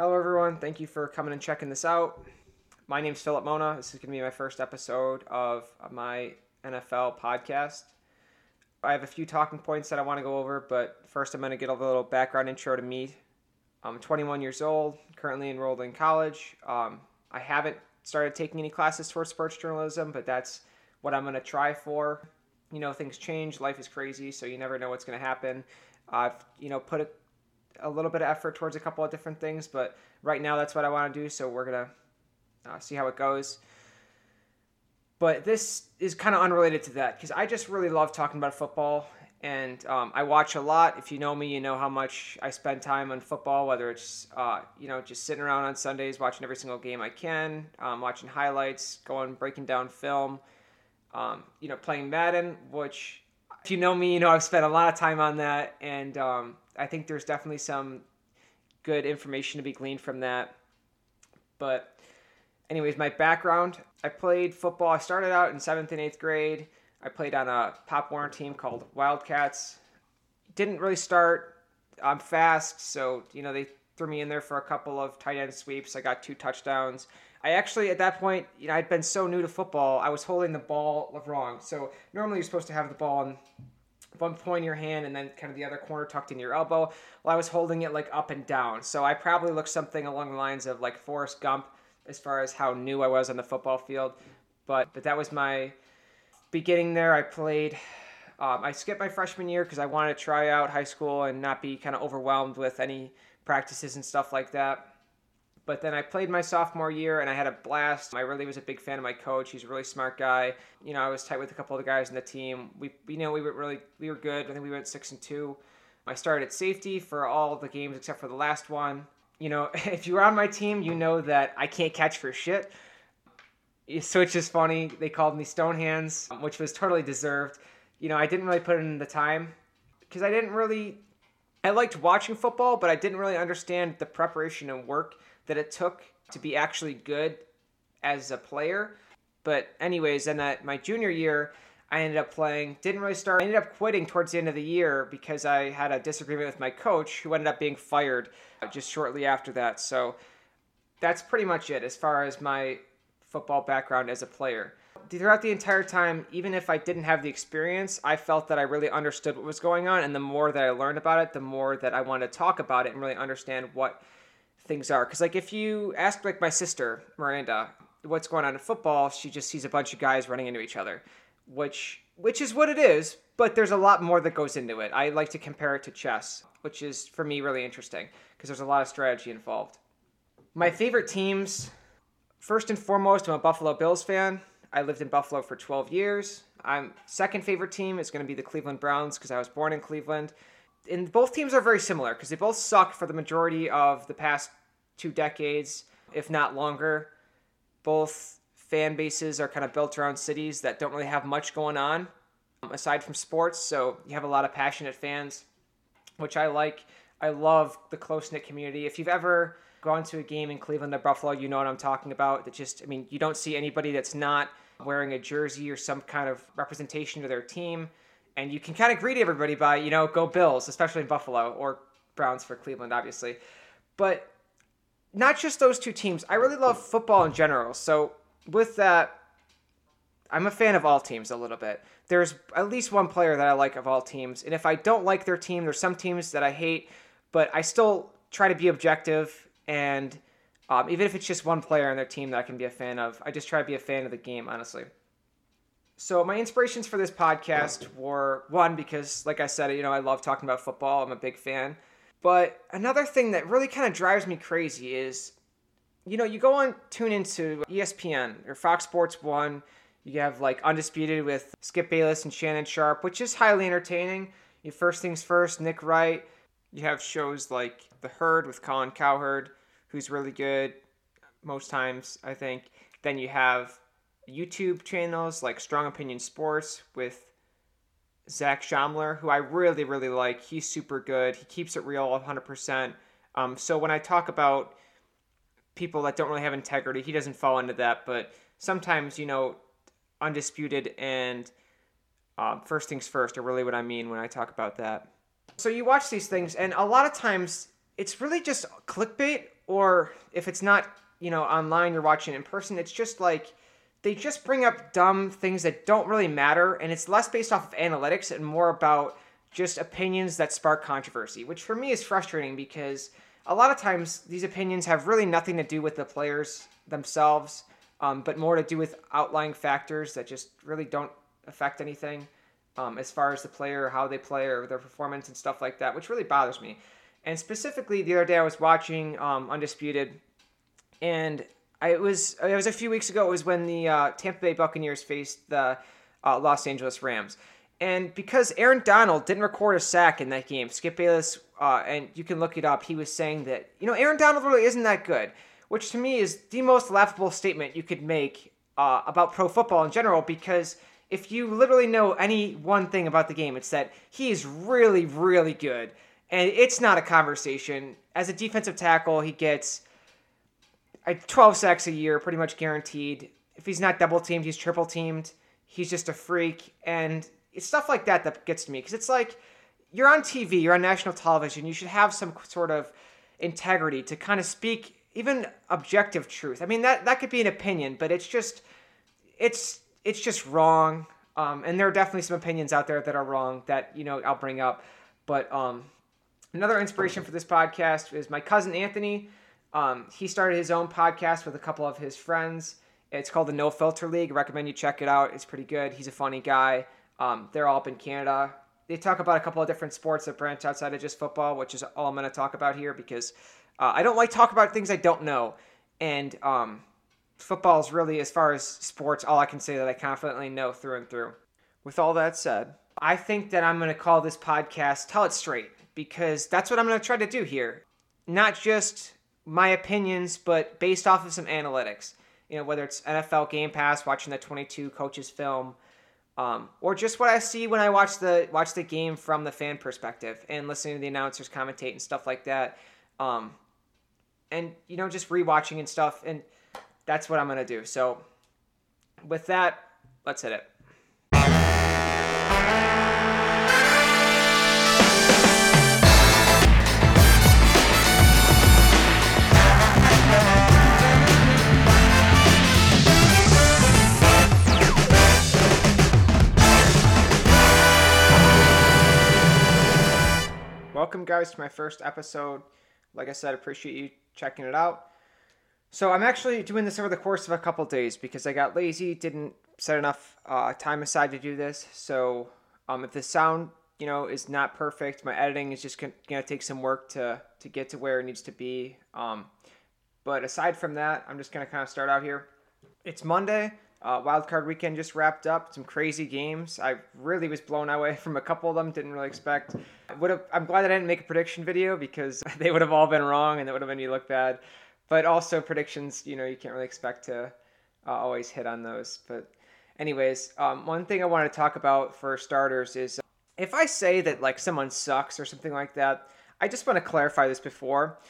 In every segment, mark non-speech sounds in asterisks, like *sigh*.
Hello, everyone. Thank you for coming and checking this out. My name is Philip Mona. This is going to be my first episode of my NFL podcast. I have a few talking points that I want to go over, but first I'm going to get a little background intro to me. I'm 21 years old, currently enrolled in college. Um, I haven't started taking any classes towards sports journalism, but that's what I'm going to try for. You know, things change, life is crazy, so you never know what's going to happen. I've, you know, put a a little bit of effort towards a couple of different things, but right now that's what I want to do. So we're gonna uh, see how it goes. But this is kind of unrelated to that because I just really love talking about football, and um, I watch a lot. If you know me, you know how much I spend time on football. Whether it's uh, you know just sitting around on Sundays watching every single game I can, um, watching highlights, going breaking down film, um, you know playing Madden, which if you know me, you know I've spent a lot of time on that, and um, I think there's definitely some good information to be gleaned from that. But, anyways, my background I played football. I started out in seventh and eighth grade. I played on a Pop Warner team called Wildcats. Didn't really start. I'm fast, so you know they threw me in there for a couple of tight end sweeps. I got two touchdowns. I actually at that point, you know, I'd been so new to football, I was holding the ball wrong. So normally you're supposed to have the ball in one point in your hand and then kind of the other corner tucked in your elbow. Well, I was holding it like up and down. So I probably looked something along the lines of like Forrest Gump as far as how new I was on the football field. But but that was my beginning there. I played. Um, I skipped my freshman year because I wanted to try out high school and not be kind of overwhelmed with any practices and stuff like that. But then I played my sophomore year and I had a blast. I really was a big fan of my coach. He's a really smart guy. You know, I was tight with a couple of the guys in the team. We, you know, we were really, we were good. I think we went six and two. I started at safety for all the games except for the last one. You know, *laughs* if you were on my team, you know that I can't catch for shit. So it's just funny. They called me Stone Hands, which was totally deserved. You know, I didn't really put in the time because I didn't really. I liked watching football, but I didn't really understand the preparation and work that it took to be actually good as a player. But anyways, then at my junior year, I ended up playing. Didn't really start. I ended up quitting towards the end of the year because I had a disagreement with my coach, who ended up being fired uh, just shortly after that. So that's pretty much it as far as my football background as a player. Throughout the entire time, even if I didn't have the experience, I felt that I really understood what was going on. And the more that I learned about it, the more that I wanted to talk about it and really understand what things are. Because like if you ask like my sister Miranda what's going on in football, she just sees a bunch of guys running into each other, which which is what it is. But there's a lot more that goes into it. I like to compare it to chess, which is for me really interesting because there's a lot of strategy involved. My favorite teams, first and foremost, I'm a Buffalo Bills fan. I lived in Buffalo for 12 years. I'm second favorite team is going to be the Cleveland Browns because I was born in Cleveland and both teams are very similar because they both sucked for the majority of the past two decades, if not longer. Both fan bases are kind of built around cities that don't really have much going on um, aside from sports. So you have a lot of passionate fans, which I like. I love the close knit community. If you've ever gone to a game in Cleveland or Buffalo, you know what I'm talking about. That just, I mean, you don't see anybody that's not wearing a jersey or some kind of representation of their team and you can kind of greet everybody by you know go Bills, especially in Buffalo or Browns for Cleveland, obviously. But not just those two teams. I really love football in general. So with that, I'm a fan of all teams a little bit. There's at least one player that I like of all teams, and if I don't like their team, there's some teams that I hate, but I still try to be objective and. Um, even if it's just one player on their team that I can be a fan of, I just try to be a fan of the game, honestly. So my inspirations for this podcast were one because, like I said, you know I love talking about football. I'm a big fan. But another thing that really kind of drives me crazy is, you know, you go on tune into ESPN or Fox Sports One. You have like Undisputed with Skip Bayless and Shannon Sharpe, which is highly entertaining. You first things first, Nick Wright. You have shows like The Herd with Colin Cowherd, who's really good most times, I think. Then you have YouTube channels like Strong Opinion Sports with Zach Schaumler, who I really, really like. He's super good. He keeps it real 100%. Um, so when I talk about people that don't really have integrity, he doesn't fall into that. But sometimes, you know, undisputed and um, first things first are really what I mean when I talk about that. So you watch these things, and a lot of times it's really just clickbait, or if it's not, you know, online, you're watching in person, it's just like they just bring up dumb things that don't really matter, and it's less based off of analytics and more about just opinions that spark controversy, which for me is frustrating because a lot of times these opinions have really nothing to do with the players themselves, um, but more to do with outlying factors that just really don't affect anything um, as far as the player, how they play, or their performance and stuff like that, which really bothers me. And specifically, the other day I was watching um, Undisputed, and I, it was it was a few weeks ago. It was when the uh, Tampa Bay Buccaneers faced the uh, Los Angeles Rams, and because Aaron Donald didn't record a sack in that game, Skip Bayless, uh, and you can look it up, he was saying that you know Aaron Donald really isn't that good, which to me is the most laughable statement you could make uh, about pro football in general because if you literally know any one thing about the game, it's that he is really, really good. And it's not a conversation. As a defensive tackle, he gets 12 sacks a year, pretty much guaranteed. If he's not double teamed, he's triple teamed. He's just a freak. And it's stuff like that that gets to me because it's like you're on TV, you're on national television, you should have some sort of integrity to kind of speak even objective truth. I mean that that could be an opinion, but it's just it's it's just wrong. Um, and there are definitely some opinions out there that are wrong that you know I'll bring up. But um, another inspiration for this podcast is my cousin Anthony. Um, he started his own podcast with a couple of his friends. It's called the No Filter League. I recommend you check it out. It's pretty good. He's a funny guy. Um, they're all up in Canada. They talk about a couple of different sports that branch outside of just football, which is all I'm going to talk about here because uh, I don't like talk about things I don't know. And um, football is really, as far as sports, all I can say that I confidently know through and through. With all that said, I think that I'm going to call this podcast Tell It Straight because that's what I'm going to try to do here. Not just my opinions, but based off of some analytics. You know, whether it's NFL Game Pass, watching the 22 coaches film, um, or just what I see when I watch the watch the game from the fan perspective and listening to the announcers commentate and stuff like that. Um, and you know, just rewatching and stuff. And that's what I'm to do. So, with that, let's hit it. Welcome, guys, to my first episode. Like I said, appreciate you checking it out. So I'm actually doing this over the course of a couple days because I got lazy, didn't set enough uh, time aside to do this. So um, if the sound, you know, is not perfect, my editing is just gonna, gonna take some work to to get to where it needs to be. Um, but aside from that, I'm just gonna kind of start out here. It's Monday. Uh, wildcard weekend just wrapped up. Some crazy games. I really was blown away *laughs* from a couple of them. Didn't really expect. Would have. I'm glad that I didn't make a prediction video because *laughs* they would have all been wrong and it would have made me look bad but also predictions, you know, you can't really expect to uh, always hit on those. But, anyways, um, one thing I want to talk about for starters is uh, if I say that like someone sucks or something like that, I just want to clarify this before.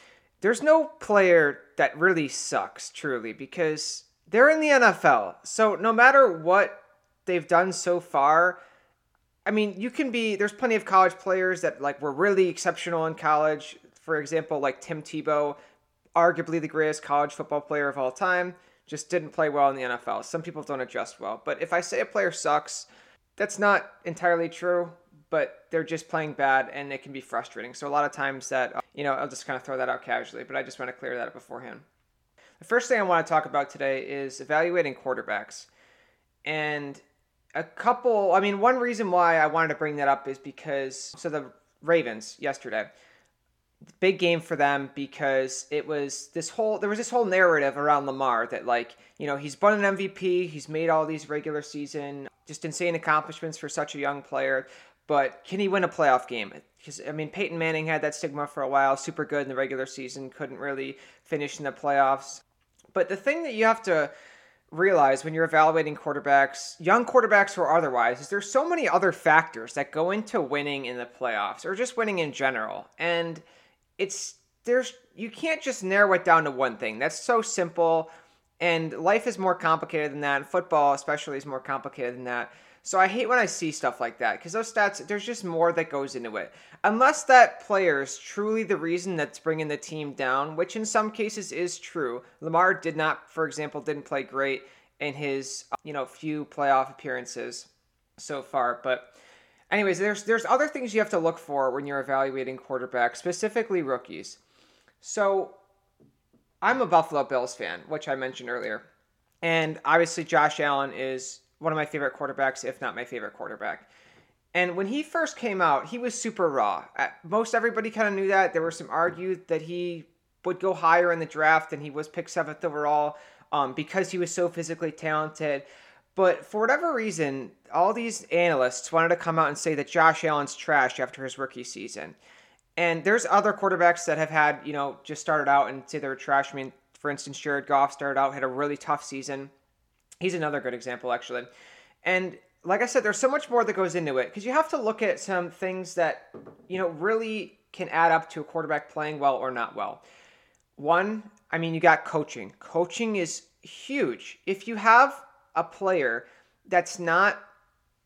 There's no player that really sucks, truly, because they're in the NFL. So no matter what they've done so far, I mean, you can be. There's plenty of college players that like were really exceptional in college. For example, like Tim Tebow arguably the greatest college football player of all time, just didn't play well in the NFL. Some people don't adjust well. But if I say a player sucks, that's not entirely true, but they're just playing bad and it can be frustrating. So a lot of times that, uh, you know, I'll just kind of throw that out casually, but I just want to clear that up beforehand. The first thing I want to talk about today is evaluating quarterbacks. And a couple, I mean, one reason why I wanted to bring that up is because, so the Ravens yesterday, big game for them because it was this whole there was this whole narrative around Lamar that like you know he's won an MVP, he's made all these regular season just insane accomplishments for such a young player, but can he win a playoff game? Because I mean Peyton Manning had that stigma for a while, super good in the regular season, couldn't really finish in the playoffs. But the thing that you have to realize when you're evaluating quarterbacks, young quarterbacks or otherwise, is there's so many other factors that go into winning in the playoffs or just winning in general. And it's there's you can't just narrow it down to one thing. That's so simple and life is more complicated than that. And football especially is more complicated than that. So I hate when I see stuff like that because those stats, there's just more that goes into it. Unless that player is truly the reason that's bringing the team down, which in some cases is true. Lamar did not, for example, didn't play great in his uh, you know few playoff appearances so far, but anyways, there's there's other things you have to look for when you're evaluating quarterbacks, specifically rookies. So I'm a Buffalo Bills fan, which I mentioned earlier. And obviously Josh Allen is one of my favorite quarterbacks, if not my favorite quarterback. And when he first came out, he was super raw. Most everybody kind of knew that. There were some argued that he would go higher in the draft and he was picked seventh overall um, because he was so physically talented. But for whatever reason, all these analysts wanted to come out and say that Josh Allen's trash after his rookie season. And there's other quarterbacks that have had, you know, just started out and say they're trash. I mean, for instance, Jared Goff started out, had a really tough season. He's another good example, actually. And like I said, there's so much more that goes into it because you have to look at some things that, you know, really can add up to a quarterback playing well or not well. One, I mean, you got coaching. Coaching is huge. If you have a player that's not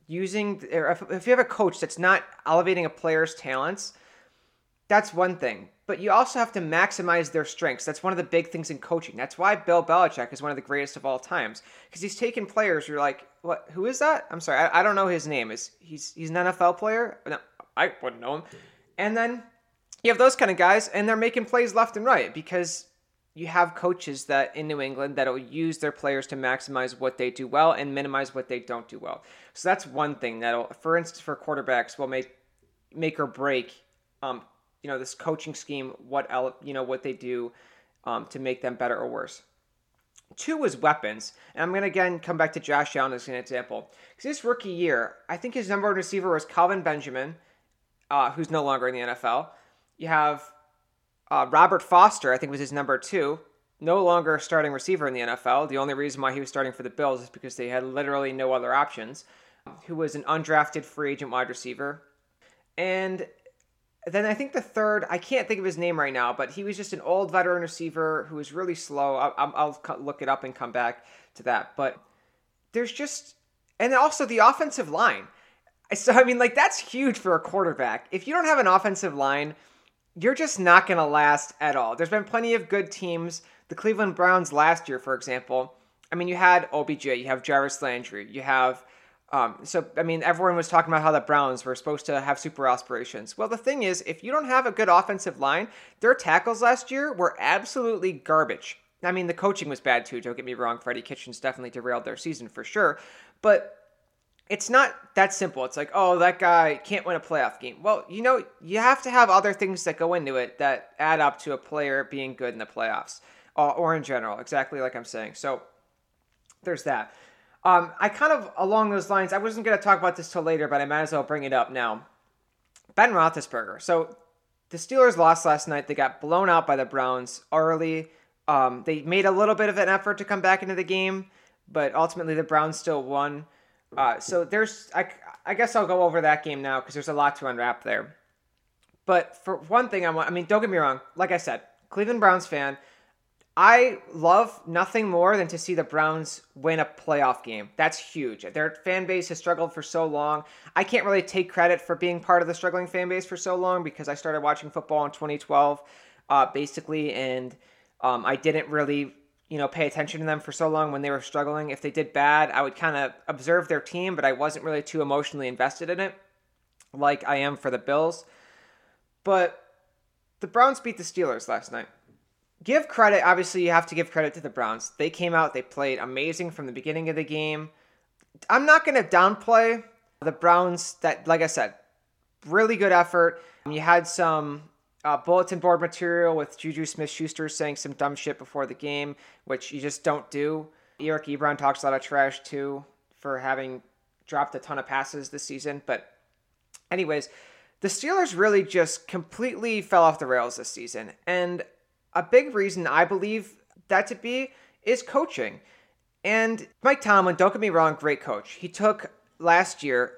using, or if, if you have a coach that's not elevating a player's talents, that's one thing. But you also have to maximize their strengths. That's one of the big things in coaching. That's why Bill Belichick is one of the greatest of all times because he's taken players. You're like, what? Who is that? I'm sorry, I, I don't know his name. Is he's he's an NFL player? No, I wouldn't know him. And then you have those kind of guys, and they're making plays left and right because you have coaches that in New England that'll use their players to maximize what they do well and minimize what they don't do well. So that's one thing that'll, for instance, for quarterbacks, will make make or break, um, you know, this coaching scheme, what you know what they do um, to make them better or worse. Two is weapons, and I'm gonna again come back to Josh Allen as an example. Because his rookie year, I think his number one receiver was Kelvin Benjamin, uh, who's no longer in the NFL. You have uh, Robert Foster, I think, was his number two. No longer starting receiver in the NFL. The only reason why he was starting for the Bills is because they had literally no other options. Who was an undrafted free agent wide receiver. And then I think the third, I can't think of his name right now, but he was just an old veteran receiver who was really slow. I'll, I'll, look it up and come back to that. But there's just, and also the offensive line. So, I mean, like, that's huge for a quarterback. If you don't have an offensive line, you're just not going to last at all. There's been plenty of good teams. The Cleveland Browns last year, for example, I mean, you had OBJ, you have Jarvis Landry, you have. Um, so, I mean, everyone was talking about how the Browns were supposed to have super aspirations. Well, the thing is, if you don't have a good offensive line, their tackles last year were absolutely garbage. I mean, the coaching was bad too, don't get me wrong. Freddie Kitchens definitely derailed their season for sure. But it's not that simple. It's like, oh, that guy can't win a playoff game. Well, you know, you have to have other things that go into it that add up to a player being good in the playoffs uh, or in general, exactly like I'm saying. So there's that. Um, I kind of, along those lines, I wasn't going to talk about this till later, but I might as well bring it up now. Ben Roethlisberger. So the Steelers lost last night. They got blown out by the Browns early. Um, they made a little bit of an effort to come back into the game, but ultimately the Browns still won. Uh, so there's, I, I guess I'll go over that game now because there's a lot to unwrap there. But for one thing, I want, I mean, don't get me wrong. Like I said, Cleveland Browns fan. I love nothing more than to see the Browns win a playoff game. That's huge. Their fan base has struggled for so long. I can't really take credit for being part of the struggling fan base for so long because I started watching football in 2012, uh, basically, and um, I didn't really you know, pay attention to them for so long when they were struggling. If they did bad, I would kind of observe their team, but I wasn't really too emotionally invested in it like I am for the Bills. But the Browns beat the Steelers last night. Give credit, obviously, you have to give credit to the Browns. They came out, they played amazing from the beginning of the game. I'm not going to downplay the Browns that, like I said, really good effort. You had some uh, bulletin board material with Juju Smith Schuster saying some dumb shit before the game, which you just don't do. Eric Ebron talks a lot of trash too for having dropped a ton of passes this season. But, anyways, the Steelers really just completely fell off the rails this season. And a big reason I believe that to be is coaching. And Mike Tomlin, don't get me wrong, great coach. He took last year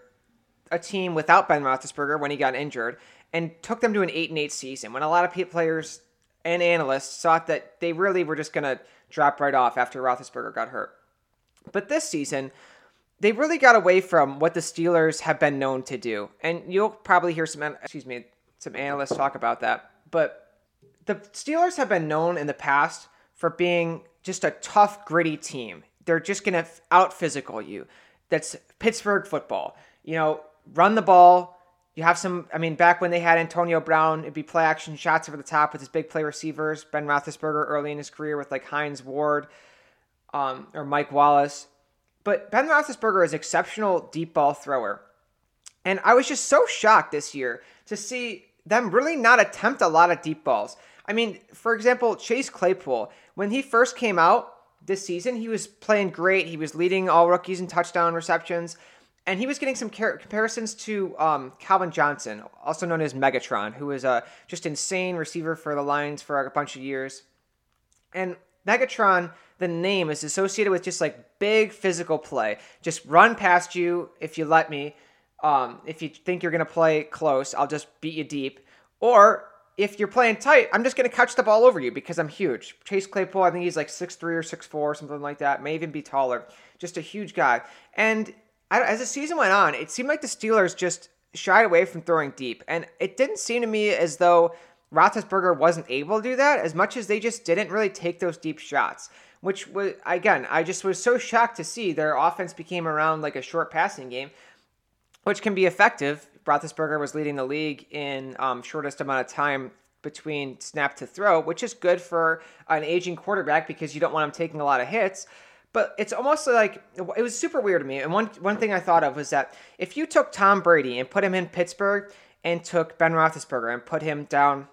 a team without Ben Roethlisberger when he got injured and took them to an 8 and 8 season when a lot of players and analysts thought that they really were just going to drop right off after Roethlisberger got hurt. But this season, they really got away from what the Steelers have been known to do. And you'll probably hear some excuse me, some analysts talk about that. But the Steelers have been known in the past for being just a tough, gritty team. They're just going to out physical you. That's Pittsburgh football. You know, run the ball. You have some, I mean, back when they had Antonio Brown, it'd be play action shots over the top with his big play receivers. Ben Roethlisberger early in his career with like Hines Ward um, or Mike Wallace. But Ben Roethlisberger is exceptional deep ball thrower. And I was just so shocked this year to see them really not attempt a lot of deep balls. I mean, for example, Chase Claypool, when he first came out this season, he was playing great. He was leading all rookies in touchdown receptions, and he was getting some comparisons to um, Calvin Johnson, also known as Megatron, who was a just insane receiver for the Lions for a bunch of years. And Megatron, the name is associated with just like big physical play. Just run past you if you let me. Um, if you think you're going to play close, I'll just beat you deep. Or if you're playing tight, I'm just going to catch the ball over you because I'm huge. Chase Claypool, I think he's like 6'3 or 6'4, something like that. May even be taller. Just a huge guy. And as the season went on, it seemed like the Steelers just shied away from throwing deep. And it didn't seem to me as though Roethlisberger wasn't able to do that as much as they just didn't really take those deep shots. Which was, again, I just was so shocked to see their offense became around like a short passing game, which can be effective Roethlisberger was leading the league in um, shortest amount of time between snap to throw, which is good for an aging quarterback because you don't want him taking a lot of hits. But it's almost like it was super weird to me. And one one thing I thought of was that if you took Tom Brady and put him in Pittsburgh and took Ben Roethlisberger and put him down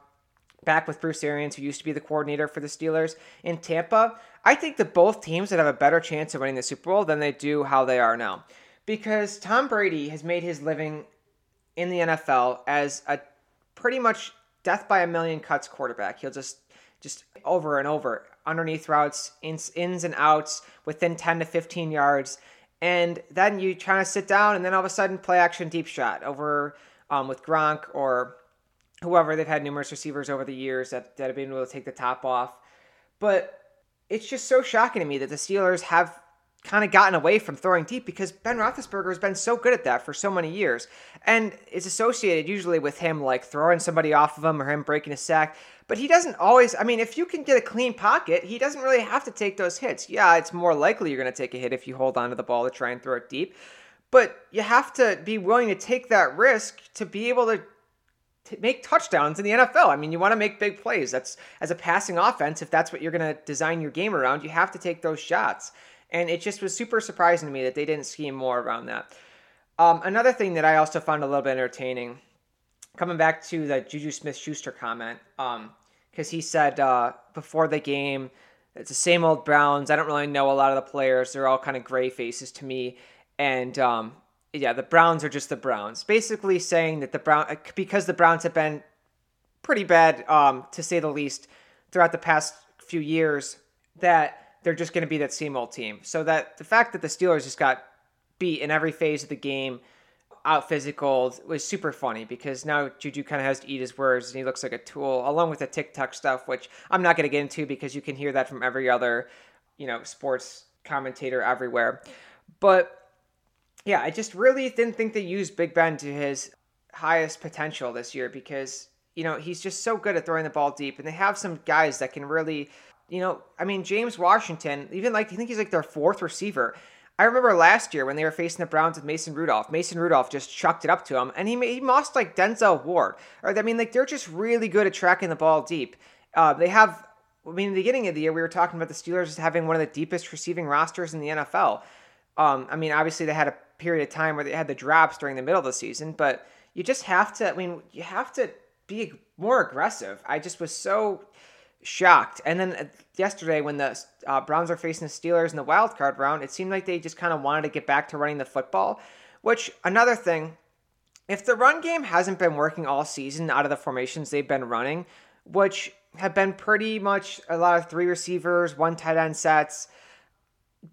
back with Bruce Arians, who used to be the coordinator for the Steelers in Tampa, I think that both teams would have a better chance of winning the Super Bowl than they do how they are now. Because Tom Brady has made his living in the NFL as a pretty much death by a million cuts quarterback. He'll just just over and over underneath routes, ins, ins and outs within 10 to 15 yards. And then you try to sit down, and then all of a sudden, play action deep shot over um, with Gronk or whoever. They've had numerous receivers over the years that, that have been able to take the top off. But it's just so shocking to me that the Steelers have kind of gotten away from throwing deep because Ben Roethlisberger has been so good at that for so many years, and is associated usually with him like throwing somebody off of him or him breaking a sack. But he doesn't always. I mean, if you can get a clean pocket, he doesn't really have to take those hits. Yeah, it's more likely you're going to take a hit if you hold onto the ball to try and throw it deep, but you have to be willing to take that risk to be able to to make touchdowns in the NFL. I mean, you want to make big plays. That's as a passing offense, if that's what you're going to design your game around, you have to take those shots. And it just was super surprising to me that they didn't scheme more around that. Um, another thing that I also found a little bit entertaining, coming back to the Juju Smith Schuster comment, because um, he said uh, before the game, it's the same old Browns. I don't really know a lot of the players. They're all kind of gray faces to me. And um, yeah, the Browns are just the Browns. Basically saying that the Brown because the Browns have been pretty bad, um, to say the least, throughout the past few years, that they're just going to be that same old team. So that the fact that the Steelers just got beat in every phase of the game, out physical, was super funny because now Juju kind of has to eat his words and he looks like a tool, along with the TikTok stuff, which I'm not going to get into because you can hear that from every other, you know, sports commentator everywhere. But yeah, I just really didn't think they used Big Ben to his highest potential this year because you know he's just so good at throwing the ball deep, and they have some guys that can really you know, I mean, James Washington, even like, you think he's like their fourth receiver. I remember last year when they were facing the Browns with Mason Rudolph. Mason Rudolph just chucked it up to him, and he he lost like Denzel Ward. Or I mean, like they're just really good at tracking the ball deep. Uh, they have. I mean, in the beginning of the year, we were talking about the Steelers having one of the deepest receiving rosters in the NFL. Um, I mean, obviously they had a period of time where they had the drops during the middle of the season, but you just have to. I mean, you have to be more aggressive. I just was so shocked. And then uh, yesterday, when the uh, Browns are facing the Steelers in the wild card round, it seemed like they just kind of wanted to get back to running the football. Which another thing, if the run game hasn't been working all season out of the formations they've been running, which have been pretty much a lot of three receivers, one tight end sets.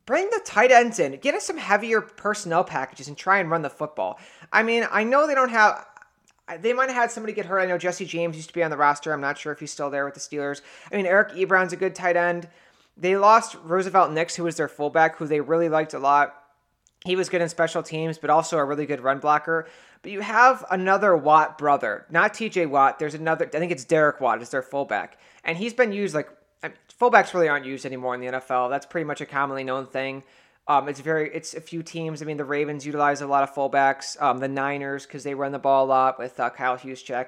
Bring the tight ends in. Get us some heavier personnel packages and try and run the football. I mean, I know they don't have they might have had somebody get hurt. I know Jesse James used to be on the roster. I'm not sure if he's still there with the Steelers. I mean, Eric Ebron's a good tight end. They lost Roosevelt Nix, who was their fullback, who they really liked a lot. He was good in special teams, but also a really good run blocker. But you have another Watt brother, not TJ Watt. There's another, I think it's Derek Watt, is their fullback. And he's been used like, I mean, fullbacks really aren't used anymore in the NFL. That's pretty much a commonly known thing. Um, it's very, it's a few teams. I mean, the Ravens utilize a lot of fullbacks. Um, the Niners, because they run the ball a lot with uh, Kyle Juszczyk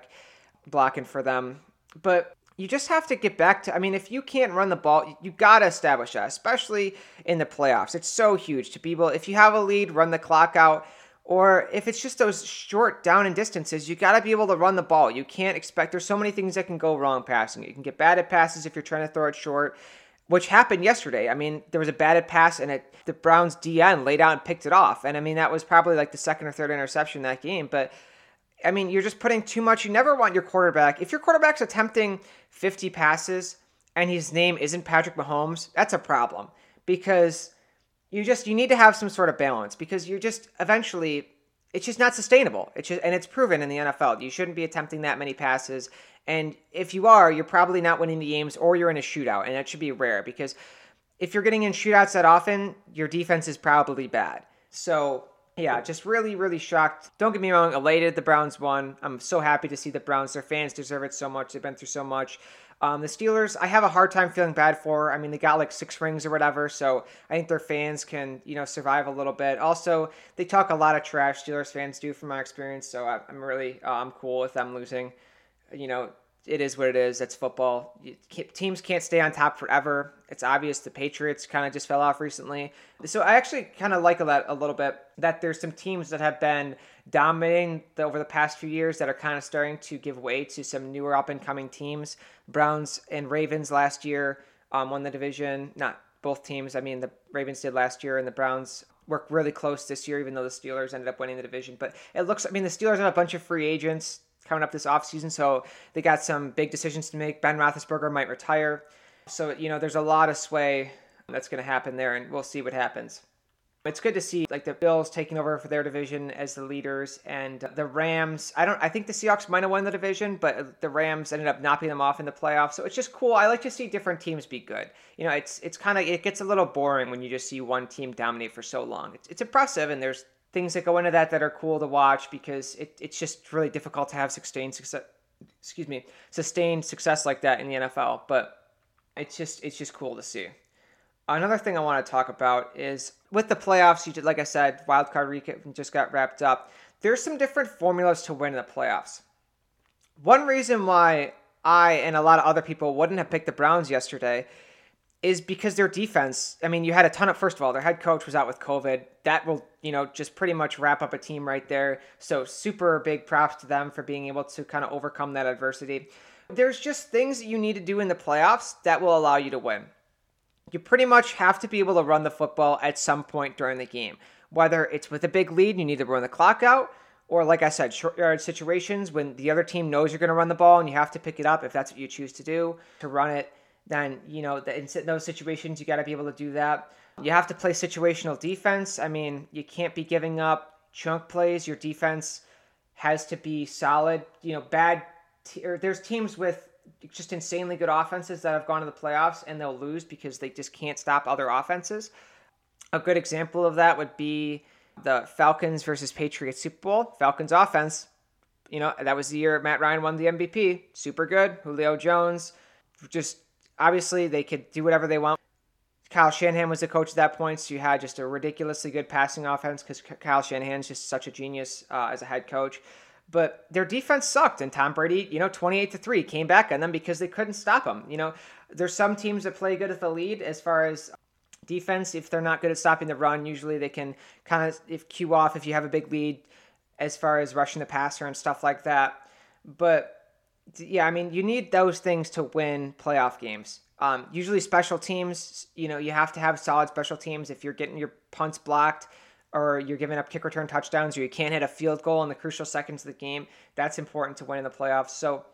blocking for them. But you just have to get back to, I mean, if you can't run the ball, you got to establish that, especially in the playoffs. It's so huge to be able, if you have a lead, run the clock out. Or if it's just those short down and distances, you got to be able to run the ball. You can't expect, there's so many things that can go wrong passing. You can get bad at passes if you're trying to throw it short which happened yesterday. I mean, there was a batted pass and it, the Browns DN laid out and picked it off. And I mean, that was probably like the second or third interception that game. But I mean, you're just putting too much. You never want your quarterback. If your quarterback's attempting 50 passes and his name isn't Patrick Mahomes, that's a problem because you just you need to have some sort of balance because you're just eventually it's just not sustainable. It's just and it's proven in the NFL. You shouldn't be attempting that many passes and if you are, you're probably not winning the games or you're in a shootout. And that should be rare because if you're getting in shootouts that often, your defense is probably bad. So, yeah, just really, really shocked. Don't get me wrong, elated the Browns won. I'm so happy to see the Browns. Their fans deserve it so much. They've been through so much. Um, the Steelers, I have a hard time feeling bad for. I mean, they got like six rings or whatever, so I think their fans can, you know, survive a little bit. Also, they talk a lot of trash. Steelers fans do, from my experience. So I'm really, uh, I'm cool with them losing you know, it is what it is. It's football. Teams can't stay on top forever. It's obvious the Patriots kind of just fell off recently. So I actually kind of like that a little bit that there's some teams that have been dominating the, over the past few years that are kind of starting to give way to some newer up and coming teams. Browns and Ravens last year um, won the division. Not both teams. I mean, the Ravens did last year, and the Browns worked really close this year, even though the Steelers ended up winning the division. But it looks, I mean, the Steelers have a bunch of free agents coming up this offseason. So they got some big decisions to make. Ben Roethlisberger might retire. So, you know, there's a lot of sway that's going to happen there, and we'll see what happens. It's good to see like the Bills taking over for their division as the leaders, and the Rams. I don't. I think the Seahawks might have won the division, but the Rams ended up knocking them off in the playoffs. So it's just cool. I like to see different teams be good. You know, it's it's kind of it gets a little boring when you just see one team dominate for so long. It's, it's impressive, and there's things that go into that that are cool to watch because it, it's just really difficult to have sustained success excuse me sustained success like that in the NFL but it's just it's just cool to see. Another thing I want to talk about is with the playoffs you did like I said wild card recap just got wrapped up. There's some different formulas to win in the playoffs. One reason why I and a lot of other people wouldn't have picked the Browns yesterday is because their defense. I mean, you had a ton of. First of all, their head coach was out with COVID. That will, you know, just pretty much wrap up a team right there. So super big props to them for being able to kind of overcome that adversity. There's just things that you need to do in the playoffs that will allow you to win. You pretty much have to be able to run the football at some point during the game. Whether it's with a big lead, you need to run the clock out, or like I said, short yard situations when the other team knows you're going to run the ball and you have to pick it up if that's what you choose to do to run it then you know in those situations you got to be able to do that. You have to play situational defense. I mean, you can't be giving up chunk plays. Your defense has to be solid. You know, bad. T- or there's teams with just insanely good offenses that have gone to the playoffs and they'll lose because they just can't stop other offenses. A good example of that would be the Falcons versus Patriots Super Bowl. Falcons offense, you know, that was the year Matt Ryan won the MVP. Super good. Julio Jones, just obviously they could do whatever they want. Kyle Shanahan was the coach at that point, so you had just a ridiculously good passing offense because Kyle Shanahan's just such a genius uh, as a head coach. But their defense sucked, and Tom Brady, you know, 28 to 3 came back on them because they couldn't stop them. You know, there's some teams that play good at the lead as far as defense. If they're not good at stopping the run, usually they can kind of if cue off if you have a big lead as far as rushing the passer and stuff like that. But yeah, I mean, you need those things to win playoff games. Um, usually, special teams, you know, you have to have solid special teams. If you're getting your punts blocked or you're giving up kick return touchdowns or you can't hit a field goal in the crucial seconds of the game, that's important to win in the playoffs. So,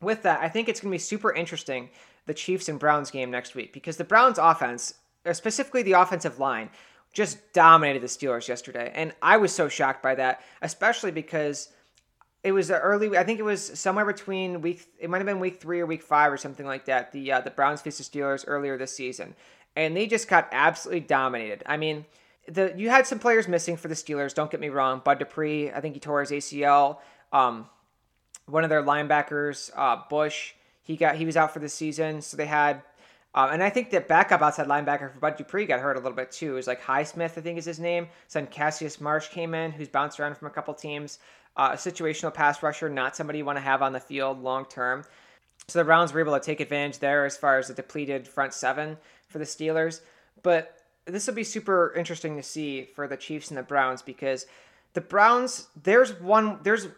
with that, I think it's going to be super interesting the Chiefs and Browns game next week because the Browns offense, specifically the offensive line, just dominated the Steelers yesterday. And I was so shocked by that, especially because it was early. I think it was somewhere between week. It might have been week three or week five or something like that. The uh, the Browns faced the Steelers earlier this season, and they just got absolutely dominated. I mean, the you had some players missing for the Steelers. Don't get me wrong. Bud Dupree, I think he tore his ACL. Um, one of their linebackers, uh, Bush, he got he was out for the season. So they had, um, and I think that backup outside linebacker for Bud Dupree got hurt a little bit too. It was like Highsmith, I think is his name. Then Cassius Marsh came in, who's bounced around from a couple teams. Uh, a situational pass rusher, not somebody you want to have on the field long term. So the Browns were able to take advantage there as far as the depleted front seven for the Steelers. But this will be super interesting to see for the Chiefs and the Browns because the Browns, there's one, there's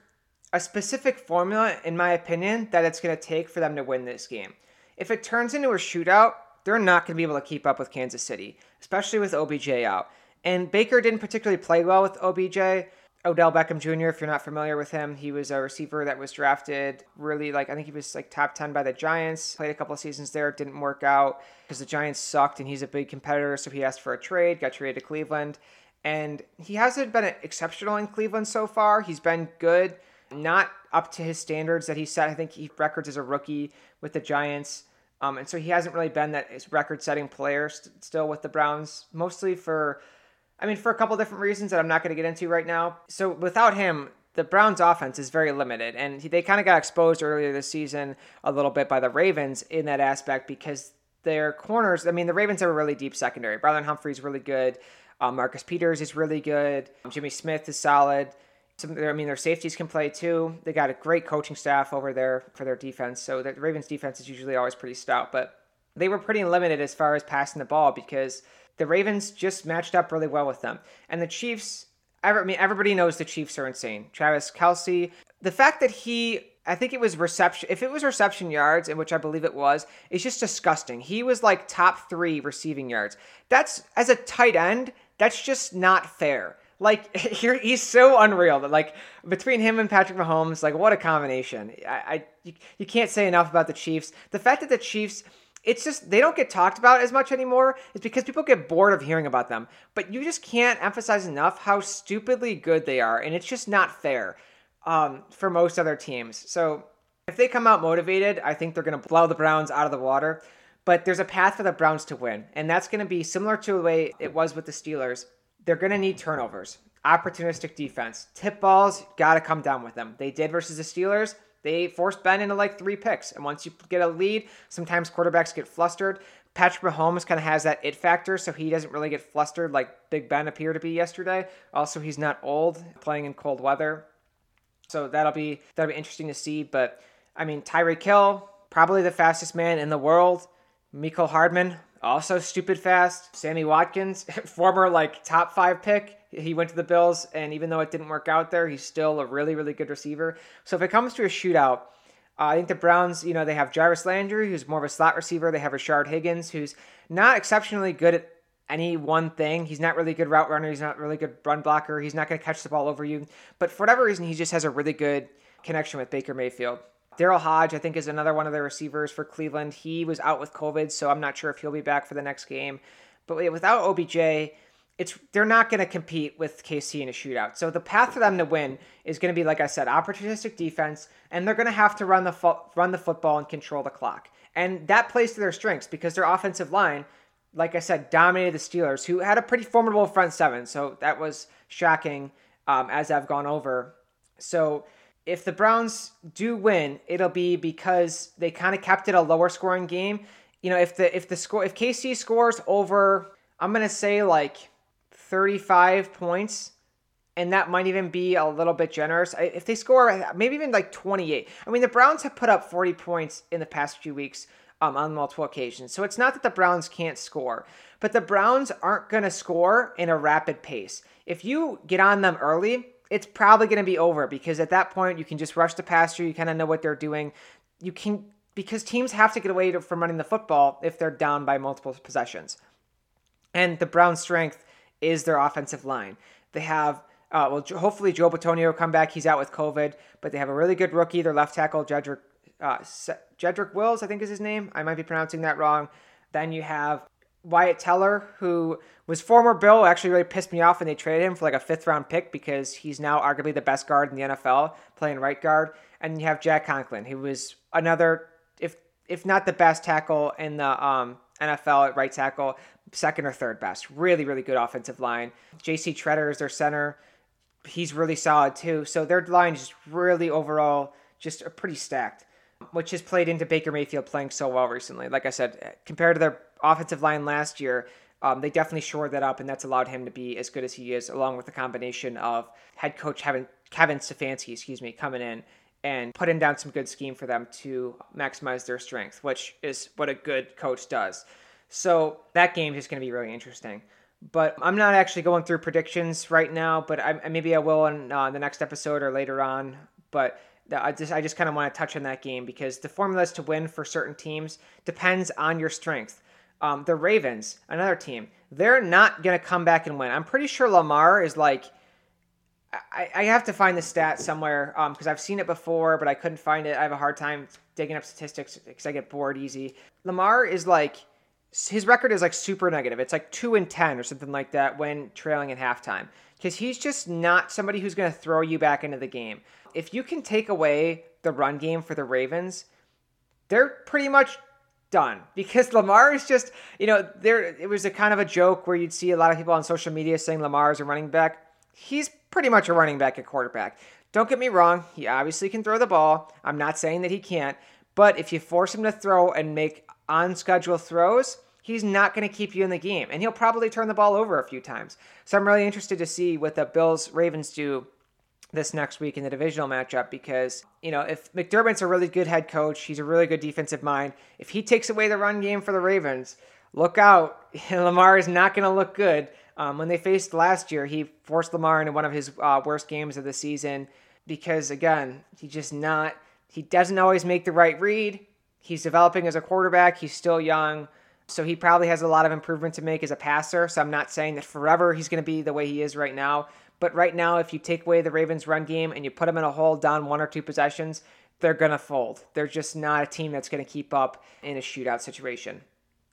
a specific formula, in my opinion, that it's going to take for them to win this game. If it turns into a shootout, they're not going to be able to keep up with Kansas City, especially with OBJ out. And Baker didn't particularly play well with OBJ. Odell Beckham Jr., if you're not familiar with him, he was a receiver that was drafted really like I think he was like top 10 by the Giants. Played a couple of seasons there, didn't work out because the Giants sucked and he's a big competitor, so he asked for a trade, got traded to Cleveland. And he hasn't been exceptional in Cleveland so far. He's been good, not up to his standards that he set. I think he records as a rookie with the Giants. Um, and so he hasn't really been that record setting player st- still with the Browns, mostly for I mean, for a couple different reasons that I'm not going to get into right now. So without him, the Browns' offense is very limited, and they kind of got exposed earlier this season a little bit by the Ravens in that aspect because their corners. I mean, the Ravens have a really deep secondary. Marlon Humphrey's really good. Um, Marcus Peters is really good. Jimmy Smith is solid. Some, I mean, their safeties can play too. They got a great coaching staff over there for their defense. So the Ravens' defense is usually always pretty stout, but they were pretty limited as far as passing the ball because the Ravens just matched up really well with them. And the Chiefs, I mean, everybody knows the Chiefs are insane. Travis Kelce, the fact that he, I think it was reception, if it was reception yards, in which I believe it was, it's just disgusting. He was like top three receiving yards. That's, as a tight end, that's just not fair. Like *laughs* he's so unreal that like between him and Patrick Mahomes, like what a combination. I, I you, you can't say enough about the Chiefs. The fact that the Chiefs it's just they don't get talked about as much anymore. It's because people get bored of hearing about them. But you just can't emphasize enough how stupidly good they are and it's just not fair um, for most other teams. So if they come out motivated i think they're going to blow the browns out of the water. But there's a path for the browns to win and that's going to be similar to the way it was with the steelers. They're going to need turnovers opportunistic defense. Tip balls got to come down with them. They did versus the steelers they forced Ben into like three picks. And once you get a lead, sometimes quarterbacks get flustered. Patrick Mahomes kind of has that it factor, so he doesn't really get flustered like Big Ben appeared to be yesterday. Also, he's not old, playing in cold weather. So that'll be that'll be interesting to see. But I mean, Tyreek Hill, probably the fastest man in the world. Mecole Hardman, also stupid fast. Sammy Watkins, *laughs* former like top five pick, he went to the Bills, and even though it didn't work out there, he's still a really, really good receiver. So if it comes to a shootout, uh, I think the Browns, you know, they have Jarvis Landry, who's more of a slot receiver. They have Rashard Higgins, who's not exceptionally good at any one thing. He's not really good route runner. He's not really good run blocker. He's not going to catch the ball over you. But for whatever reason, he just has a really good connection with Baker Mayfield. Daryl Hodge, I think, is another one of the receivers for Cleveland. He was out with COVID, so I'm not sure if he'll be back for the next game. But without OBJ, it's they're not going to compete with KC in a shootout. So the path for them to win is going to be, like I said, opportunistic defense, and they're going to have to run the fo- run the football and control the clock. And that plays to their strengths because their offensive line, like I said, dominated the Steelers, who had a pretty formidable front seven. So that was shocking um, as I've gone over. So if the Browns do win, it'll be because they kind of kept it a lower scoring game. You know, if the if the score if KC scores over, I'm gonna say like 35 points, and that might even be a little bit generous. If they score maybe even like 28, I mean, the Browns have put up 40 points in the past few weeks um, on multiple occasions. So it's not that the Browns can't score, but the Browns aren't to score in a rapid pace. If you get on them early, it's probably going to be over because at that point you can just rush the passer. You kind of know what they're doing. You can because teams have to get away from running the football if they're down by multiple possessions. And the Browns' strength is their offensive line. They have, uh, well, hopefully Joe Bitonio will come back. He's out with COVID, but they have a really good rookie. Their left tackle, Jedrick, uh, Jedrick Wills, I think is his name. I might be pronouncing that wrong. Then you have Wyatt Teller, who was former Bill, actually really pissed me off when they traded him for like a fifth round pick because he's now arguably the best guard in the NFL, playing right guard. And you have Jack Conklin, who was another, if if not the best tackle in the um, NFL at right tackle, second or third best. Really, really good offensive line. J.C. Tretter is their center. He's really solid too. So their line is really overall just pretty stacked, which has played into Baker Mayfield playing so well recently. Like I said, compared to their offensive line last year, um, they definitely shored that up, and that's allowed him to be as good as he is, along with the combination of head coach Kevin, Kevin Stefanski, excuse me, coming in and putting down some good scheme for them to maximize their strength, which is what a good coach does. So that game is going to be really interesting. But I'm not actually going through predictions right now, but I, maybe I will in uh, the next episode or later on. But I just I just kind of want to touch on that game because the formulas to win for certain teams depends on your strength. Um, the Ravens, another team, they're not going to come back and win. I'm pretty sure Lamar is like. I, I have to find the stat somewhere because um, I've seen it before, but I couldn't find it. I have a hard time digging up statistics because I get bored easy. Lamar is like his record is like super negative. It's like two and ten or something like that when trailing at halftime because he's just not somebody who's going to throw you back into the game. If you can take away the run game for the Ravens, they're pretty much done because Lamar is just, you know, there it was a kind of a joke where you'd see a lot of people on social media saying Lamar is a running back. He's pretty much a running back at quarterback. Don't get me wrong, he obviously can throw the ball. I'm not saying that he can't, but if you force him to throw and make on schedule throws, he's not going to keep you in the game and he'll probably turn the ball over a few times. So I'm really interested to see what the Bills Ravens do this next week in the divisional matchup because, you know, if McDermott's a really good head coach, he's a really good defensive mind. If he takes away the run game for the Ravens, look out. *laughs* Lamar is not going to look good. Um, when they faced last year, he forced Lamar into one of his uh, worst games of the season because, again, he just not, he doesn't always make the right read. He's developing as a quarterback. He's still young. So he probably has a lot of improvement to make as a passer. So I'm not saying that forever he's going to be the way he is right now. But right now, if you take away the Ravens' run game and you put them in a hole down one or two possessions, they're going to fold. They're just not a team that's going to keep up in a shootout situation.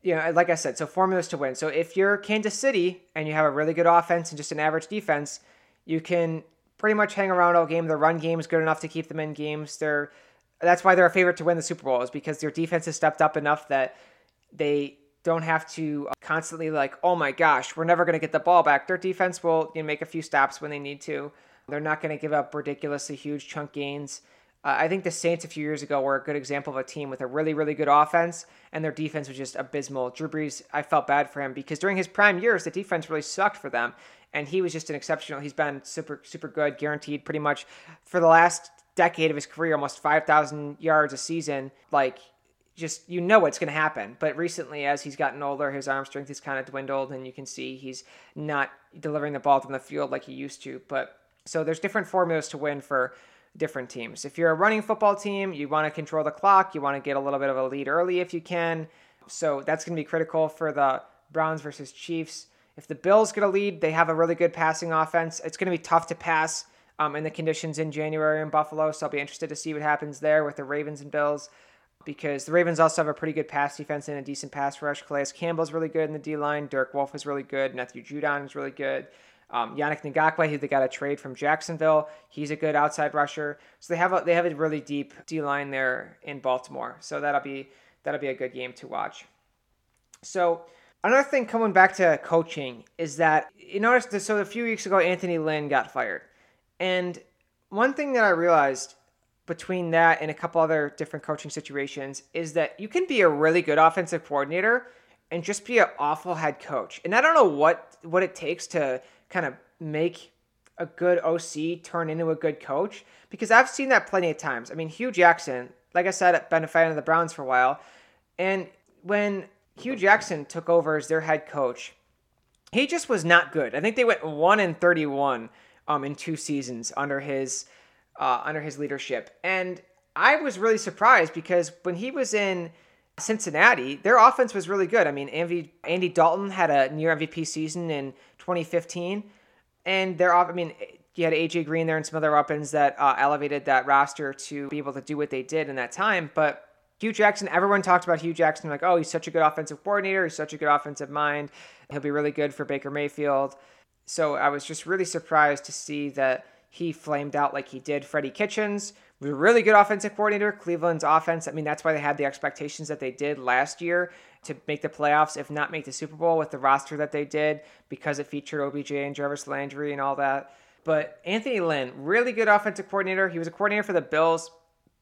You know, like I said, so formulas to win. So if you're Kansas City and you have a really good offense and just an average defense, you can pretty much hang around all game. The run game is good enough to keep them in games. They're that's why they're a favorite to win the Super Bowl is because their defense has stepped up enough that they don't have to constantly like, oh my gosh, we're never going to get the ball back. Their defense will you know, make a few stops when they need to. They're not going to give up ridiculously huge chunk gains. Uh, I think the Saints a few years ago were a good example of a team with a really, really good offense, and their defense was just abysmal. Drew Brees, I felt bad for him because during his prime years, the defense really sucked for them, and he was just an exceptional. He's been super, super good, guaranteed pretty much for the last decade of his career, almost 5,000 yards a season. Like, just you know what's going to happen. But recently, as he's gotten older, his arm strength has kind of dwindled, and you can see he's not delivering the ball from the field like he used to. But so there's different formulas to win for different teams. If you're a running football team, you want to control the clock, you want to get a little bit of a lead early if you can. So that's going to be critical for the Browns versus Chiefs. If the Bills get a lead, they have a really good passing offense. It's going to be tough to pass um, in the conditions in January in Buffalo, so I'll be interested to see what happens there with the Ravens and Bills because the Ravens also have a pretty good pass defense and a decent pass rush. Calais Campbell's really good in the D line. Derek Wolfe is really good. Matthew Judon is really good. Um, Yannick Ngakoue, who they got a trade from Jacksonville, he's a good outside rusher. So they have a, they have a really deep D line there in Baltimore. So that'll be that'll be a good game to watch. So another thing coming back to coaching is that you noticed that, so a few weeks ago Anthony Lynn got fired, and one thing that I realized between that and a couple other different coaching situations is that you can be a really good offensive coordinator and just be an awful head coach. And I don't know what what it takes to kind of make a good OC turn into a good coach because I've seen that plenty of times. I mean, Hue Jackson, like I said, been a fan of the Browns for a while, and when Hue Jackson took over as their head coach, he just was not good. I think they went one and thirty-one um, in two seasons under his uh, under his leadership. And I was really surprised because when he was in Cincinnati, their offense was really good. I mean, Andy, Dalton had a near MVP season in 2015, and they're I mean, you had AJ Green there and some other weapons that uh, elevated that roster to be able to do what they did in that time. But Hue Jackson, everyone talked about Hue Jackson like, oh, he's such a good offensive coordinator. He's such a good offensive mind. He'll be really good for Baker Mayfield. So I was just really surprised to see that he flamed out like he did Freddie Kitchens was a really good offensive coordinator. Cleveland's offense, I mean, that's why they had the expectations that they did last year to make the playoffs, if not make the Super Bowl with the roster that they did because it featured OBJ and Jarvis Landry and all that. But Anthony Lynn, really good offensive coordinator. He was a coordinator for the Bills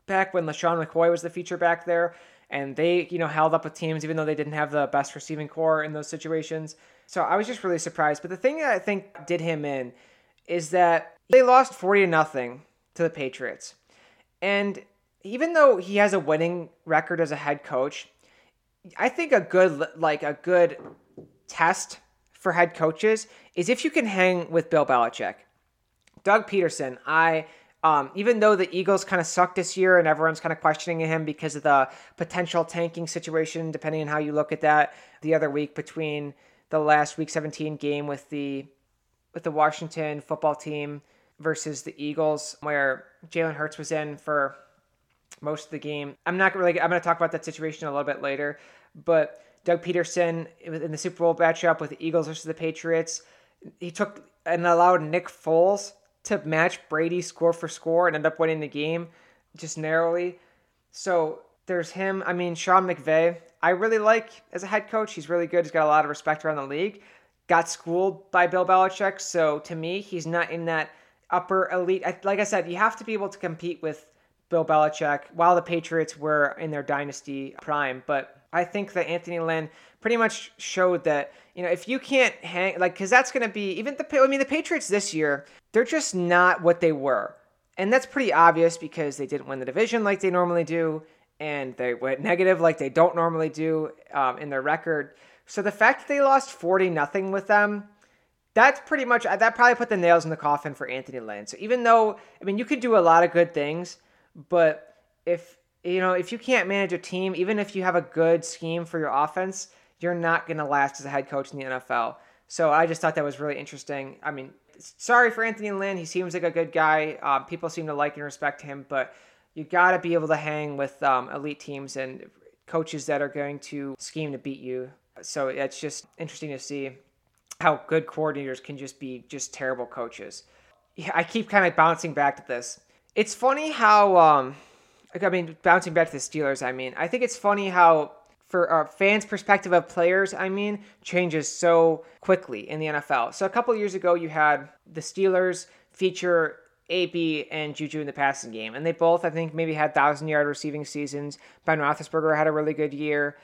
back when LeSean McCoy was the feature back there. And they, you know, held up with teams even though they didn't have the best receiving corps in those situations. So I was just really surprised. But the thing that I think did him in is that they lost 40 to nothing to the Patriots. And even though he has a winning record as a head coach, I think a good like a good test for head coaches is if you can hang with Bill Belichick. Doug Pederson, I um, even though the Eagles kind of sucked this year and everyone's kind of questioning him because of the potential tanking situation, depending on how you look at that, the other week between the last Week 17 game with the with the Washington football team versus the Eagles, where Jalen Hurts was in for most of the game. I'm not really. I'm going to talk about that situation a little bit later, but Doug Pederson in the Super Bowl matchup with the Eagles versus the Patriots, he took and allowed Nick Foles to match Brady score for score and end up winning the game just narrowly. So there's him. I mean, Sean McVay, I really like as a head coach. He's really good. He's got a lot of respect around the league. Got schooled by Bill Belichick. So to me, he's not in that upper elite. Like I said, you have to be able to compete with Bill Belichick while the Patriots were in their dynasty prime. But I think that Anthony Lynn pretty much showed that you know if you can't hang like because that's going to be even the I mean the Patriots this year they're just not what they were, and that's pretty obvious because they didn't win the division like they normally do, and they went negative like they don't normally do um, in their record. So the fact that they lost forty nothing with them that's pretty much that probably put the nails in the coffin for Anthony Lynn. So even though I mean you could do a lot of good things, but if you know if you can't manage a team, even if you have a good scheme for your offense, you're not going to last as a head coach in the NFL. So I just thought that was really interesting. I mean, sorry for Anthony Lynn. He seems like a good guy. Um, people seem to like and respect him, but you got to be able to hang with um, elite teams and coaches that are going to scheme to beat you. So it's just interesting to see how good coordinators can just be just terrible coaches. I keep kind of bouncing back to this. It's funny how, um, I mean, bouncing back to the Steelers. I mean, I think it's funny how, for a fans' perspective of players, I mean, changes so quickly in the NFL. So a couple years ago, you had the Steelers feature AB and Juju in the passing game, and they both, I think, maybe had thousand yard receiving seasons. Ben Roethlisberger had a really good year,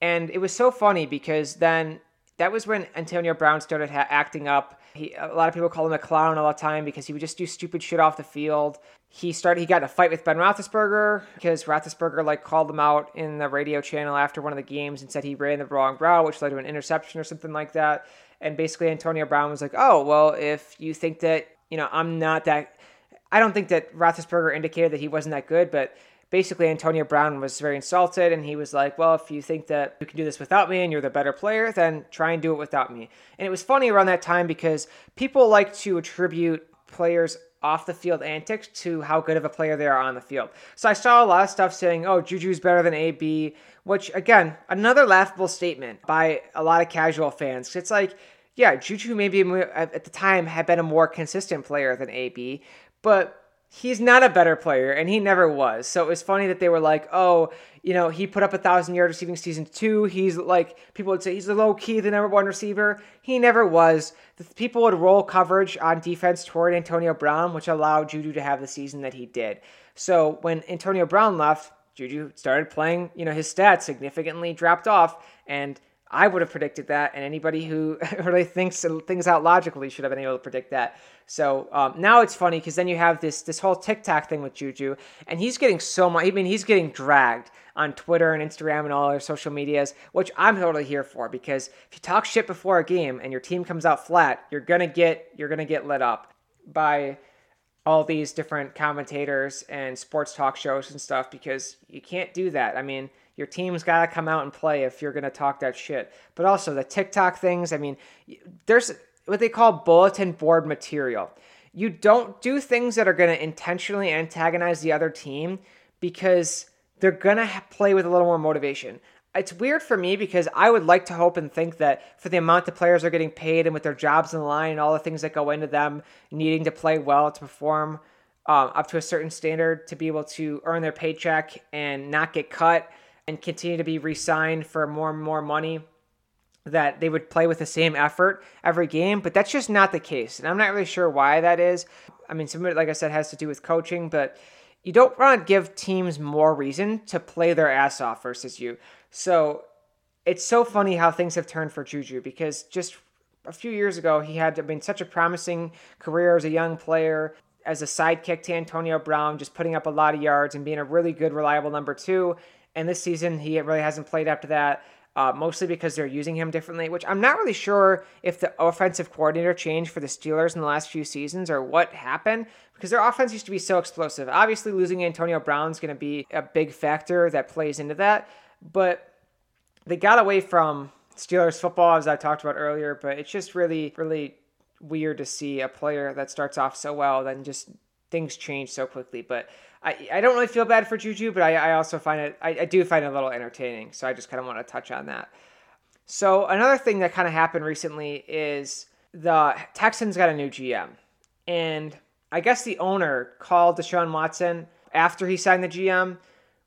and it was so funny because then that was when Antonio Brown started ha- acting up. He, a lot of people call him a clown all the time because he would just do stupid shit off the field. He started. He got in a fight with Ben Roethlisberger because Roethlisberger like called him out in the radio channel after one of the games and said he ran the wrong route, which led to an interception or something like that. And basically, Antonio Brown was like, "Oh, well, if you think that you know I'm not that, I don't think that Roethlisberger indicated that he wasn't that good, but." Basically Antonio Brown was very insulted and he was like, Well, if you think that you can do this without me and you're the better player, then try and do it without me. And it was funny around that time because people like to attribute players off the field antics to how good of a player they are on the field. So I saw a lot of stuff saying, oh, Juju's better than AB, which again, another laughable statement by a lot of casual fans. It's like, yeah, Juju maybe at the time had been a more consistent player than AB, but he's not a better player and he never was. So it was funny that they were like, oh, you know, he put up a thousand yard receiving season two. He's like, people would say he's a low key, the number one receiver. He never was. The people would roll coverage on defense toward Antonio Brown, which allowed Juju to have the season that he did. So when Antonio Brown left, Juju started playing, you know, his stats significantly dropped off and I would have predicted that, and anybody *laughs* who really thinks things out logically should have been able to predict that. So um, now it's funny because then you have this this whole TikTok thing with Juju, and he's getting so much. I mean, he's getting dragged on Twitter and Instagram and all other social medias, which I'm totally here for because if you talk shit before a game and your team comes out flat, you're gonna get you're gonna get lit up by all these different commentators and sports talk shows and stuff because you can't do that. I mean your team's got to come out and play if you're going to talk that shit. But also the TikTok things, I mean, there's what they call bulletin board material. You don't do things that are going to intentionally antagonize the other team because they're going to play with a little more motivation. It's weird for me because I would like to hope and think that for the amount the players are getting paid and with their jobs in the line and all the things that go into them needing to play well to perform um, up to a certain standard to be able to earn their paycheck and not get cut and continue to be re-signed for more and more money that they would play with the same effort every game, but that's just not the case. And I'm not really sure why that is. I mean, some of it, like I said, has to do with coaching, but you don't want to give teams more reason to play their ass off versus you. So it's so funny how things have turned for Juju because just a few years ago, he had mean, such a promising career as a young player, as a sidekick to Antonio Brown, just putting up a lot of yards and being a really good, reliable number two. And this season, he really hasn't played up to that uh, mostly because they're using him differently, which I'm not really sure if the offensive coordinator changed for the Steelers in the last few seasons or what happened because their offense used to be so explosive. Obviously, losing Antonio Brown is going to be a big factor that plays into that, but they got away from Steelers football as I talked about earlier, but it's just really, really weird to see a player that starts off so well, then just things change so quickly. But I, I don't really feel bad for Juju, but I, I also find it, I, I do find it a little entertaining. So I just kind of want to touch on that. So another thing that kind of happened recently is the Texans got a new GM. And I guess the owner called Deshaun Watson after he signed the GM,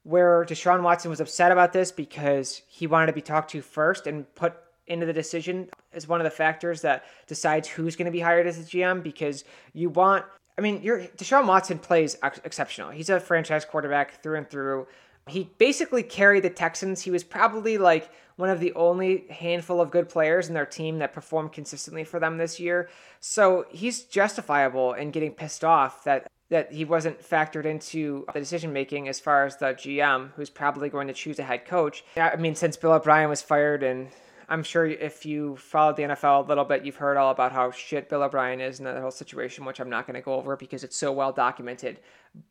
where Deshaun Watson was upset about this because he wanted to be talked to first and put into the decision as one of the factors that decides who's going to be hired as the GM because you want I mean, you're, Deshaun Watson plays ex- exceptional. He's a franchise quarterback through and through. He basically carried the Texans. He was probably like one of the only handful of good players in their team that performed consistently for them this year. So he's justifiable in getting pissed off that that he wasn't factored into the decision making as far as the GM, who's probably going to choose a head coach. I mean, since Bill O'Brien was fired and I'm sure if you followed the NFL a little bit, you've heard all about how shit Bill O'Brien is in that whole situation, which I'm not going to go over because it's so well documented.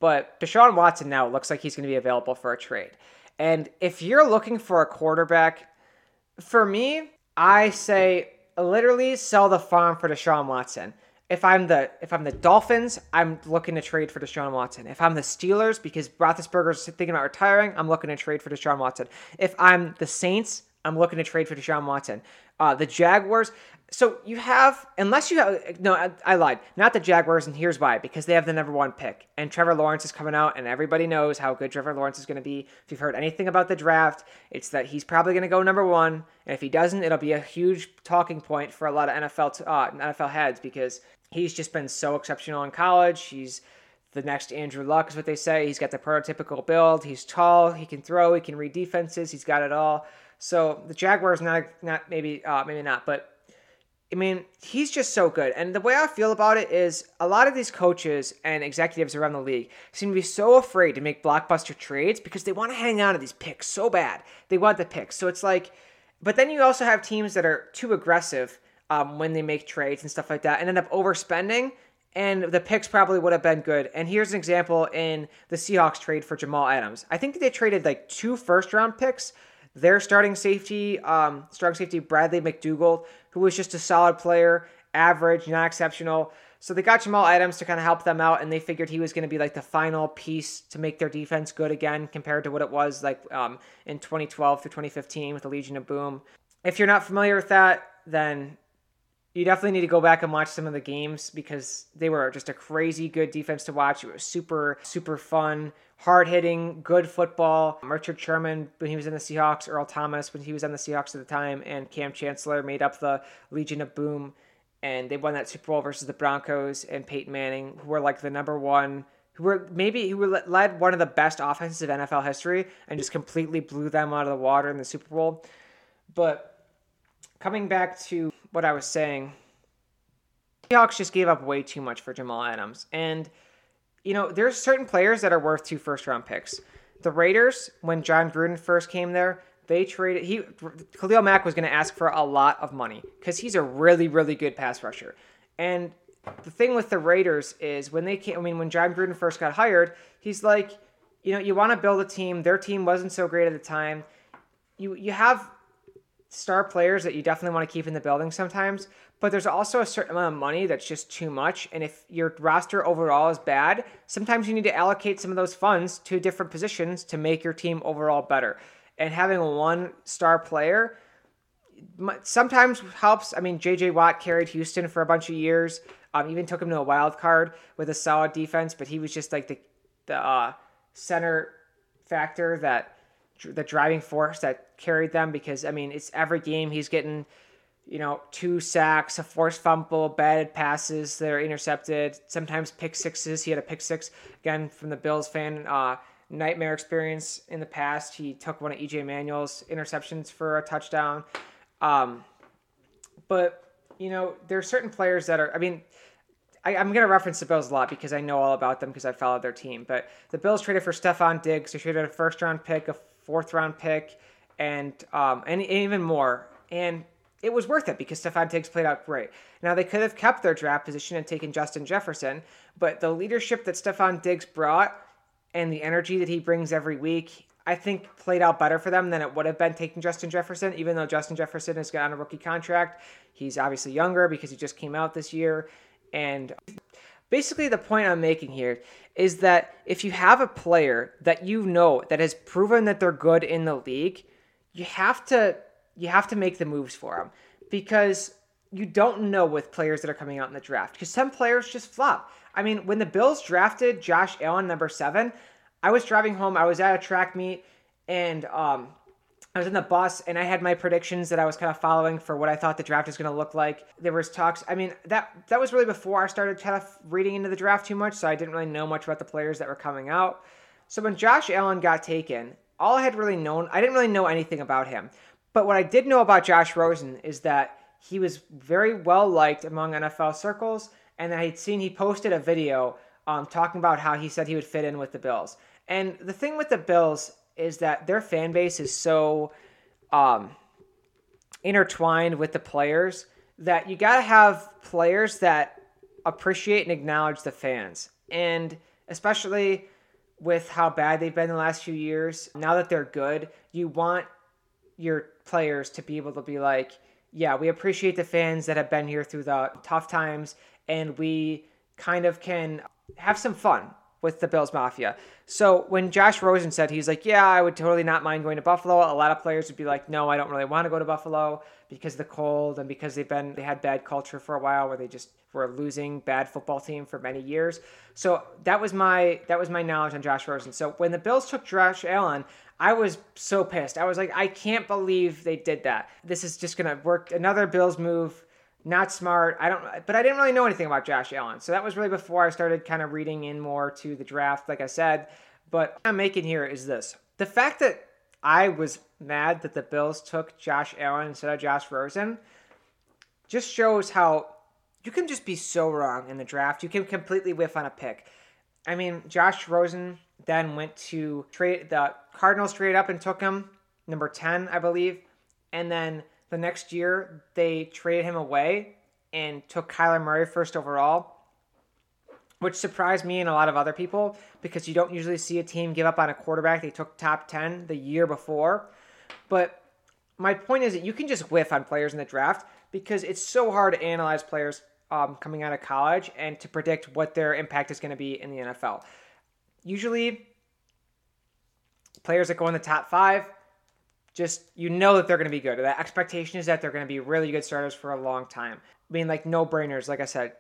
But Deshaun Watson now looks like he's going to be available for a trade. And if you're looking for a quarterback, for me, I say literally sell the farm for Deshaun Watson. If I'm the if I'm the Dolphins, I'm looking to trade for Deshaun Watson. If I'm the Steelers, because Roethlisberger's thinking about retiring, I'm looking to trade for Deshaun Watson. If I'm the Saints, I'm looking to trade for Deshaun Watson. Uh, the Jaguars. So you have, unless you have, no, I, I, lied. Not the Jaguars, and here's why: because they have the number one pick, and Trevor Lawrence is coming out, and everybody knows how good Trevor Lawrence is going to be. If you've heard anything about the draft, it's that he's probably going to go number one, and if he doesn't, it'll be a huge talking point for a lot of NFL uh, NFL heads because he's just been so exceptional in college. He's the next Andrew Luck is what they say. He's got the prototypical build. He's tall. He can throw. He can read defenses. He's got it all. So the Jaguars not not maybe uh, maybe not, but I mean he's just so good. And the way I feel about it is a lot of these coaches and executives around the league seem to be so afraid to make blockbuster trades because they want to hang on to these picks so bad. They want the picks. So it's like, but then you also have teams that are too aggressive um, when they make trades and stuff like that and end up overspending and the picks probably would have been good. And here's an example in the Seahawks trade for Jamal Adams. I think they traded like two first round picks their starting safety, um, strong safety Bradley McDougald, who was just a solid player, average, not exceptional. So they got Jamal Adams to kind of help them out, and they figured he was going to be like the final piece to make their defense good again compared to what it was like um, in 2012 through 2015 with the Legion of Boom. If you're not familiar with that, then you definitely need to go back and watch some of the games because they were just a crazy good defense to watch. It was super, super fun hard hitting, good football. Richard Sherman when he was in the Seahawks, Earl Thomas when he was on the Seahawks at the time, and Kam Chancellor made up the Legion of Boom, and they won that Super Bowl versus the Broncos and Peyton Manning, who were like the number one, who were maybe who were led one of the best offenses of NFL history, and just completely blew them out of the water in the Super Bowl. But coming back to what I was saying, Seahawks just gave up way too much for Jamal Adams, and you know, there's certain players that are worth two first round picks. The Raiders, when Jon Gruden first came there, they traded he Khalil Mack was going to ask for a lot of money because he's a really really good pass rusher. And the thing with the Raiders is when they came, I mean, when Jon Gruden first got hired, he's like, you know, you want to build a team. Their team wasn't so great at the time. You you have star players that you definitely want to keep in the building sometimes, but there's also a certain amount of money that's just too much. And if your roster overall is bad, sometimes you need to allocate some of those funds to different positions to make your team overall better. And having one star player sometimes helps. I mean, JJ Watt carried Houston for a bunch of years. Um, even took him to a wild card with a solid defense, but he was just like the the uh, center factor that the driving force that carried them. Because I mean, it's every game he's getting you know, two sacks, a forced fumble, batted passes that are intercepted, sometimes pick sixes. He had a pick six again from the Bills fan. Uh, nightmare experience in the past. He took one of EJ Manuel's interceptions for a touchdown. Um, but you know, there are certain players that are. I mean, I, am going to reference the Bills a lot because I know all about them because I followed their team. But the Bills traded for Stefon Diggs. They traded a first round pick, a fourth round pick, and um, and even more. And it was worth it because Stefon Diggs played out great. Now they could have kept their draft position and taken Justin Jefferson, but the leadership that Stefon Diggs brought and the energy that he brings every week, I think played out better for them than it would have been taking Justin Jefferson, even though Justin Jefferson has got on a rookie contract. He's obviously younger because he just came out this year. And basically the point I'm making here is that if you have a player that you know that has proven that they're good in the league, you have to you have to make the moves for them because you don't know with players that are coming out in the draft because some players just flop. I mean, when the Bills drafted Josh Allen, number seven, I was driving home. I was at a track meet and um, I was in the bus and I had my predictions that I was kind of following for what I thought the draft was going to look like. There was talks. I mean, that that was really before I started kind of reading into the draft too much, so I didn't really know much about the players that were coming out. So when Josh Allen got taken, all I had really known, I didn't really know anything about him. But what I did know about Josh Rosen is that he was very well liked among NFL circles, and I had seen he posted a video um, talking about how he said he would fit in with the Bills. And the thing with the Bills is that their fan base is so um, intertwined with the players that you got to have players that appreciate and acknowledge the fans. And especially with how bad they've been the last few years, now that they're good, you want your players to be able to be like, yeah, we appreciate the fans that have been here through the tough times, and we kind of can have some fun with the Bills Mafia. So when Josh Rosen said he's like, yeah, I would totally not mind going to Buffalo. A lot of players would be like, no, I don't really want to go to Buffalo because the cold and because they've been they had bad culture for a while where they just were losing bad football team for many years. So that was my that was my knowledge on Josh Rosen. So when the Bills took Josh Allen, I was so pissed. I was like, I can't believe they did that. This is just gonna work. Another Bills move. Not smart. I don't, but I didn't really know anything about Josh Allen. So that was really before I started kind of reading in more to the draft, like I said. But I'm making here is this the fact that I was mad that the Bills took Josh Allen instead of Josh Rosen just shows how you can just be so wrong in the draft. You can completely whiff on a pick. I mean, Josh Rosen then went to trade the Cardinals traded up and took him number 10, I believe. And then the next year they traded him away and took Kyler Murray first overall, which surprised me and a lot of other people because you don't usually see a team give up on a quarterback they took top 10 the year before. But my point is that you can just whiff on players in the draft because it's so hard to analyze players um, coming out of college and to predict what their impact is going to be in the NFL usually players that go in the top five, just you know that they're going to be good. The expectation is that they're going to be really good starters for a long time. I mean, like no brainers. Like I said,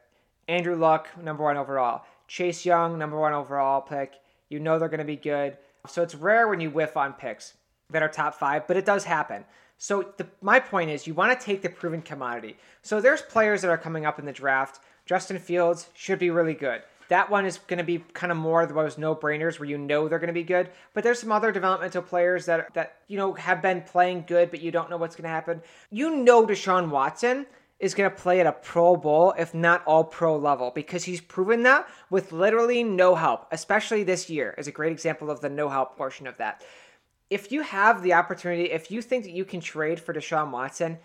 Andrew Luck, number one overall. Chase Young, number one overall pick. You know they're going to be good. So it's rare when you whiff on picks that are top five, but it does happen. So the, my point is, you want to take the proven commodity. So there's players that are coming up in the draft. Justin Fields should be really good. That one is going to be kind of more of those no-brainers where you know they're going to be good. But there's some other developmental players that that you know have been playing good, but you don't know what's going to happen. You know, Deshaun Watson is going to play at a Pro Bowl, if not all pro level, because he's proven that with literally no help, especially this year is a great example of the no help portion of that. If you have the opportunity, if you think that you can trade for Deshaun Watson,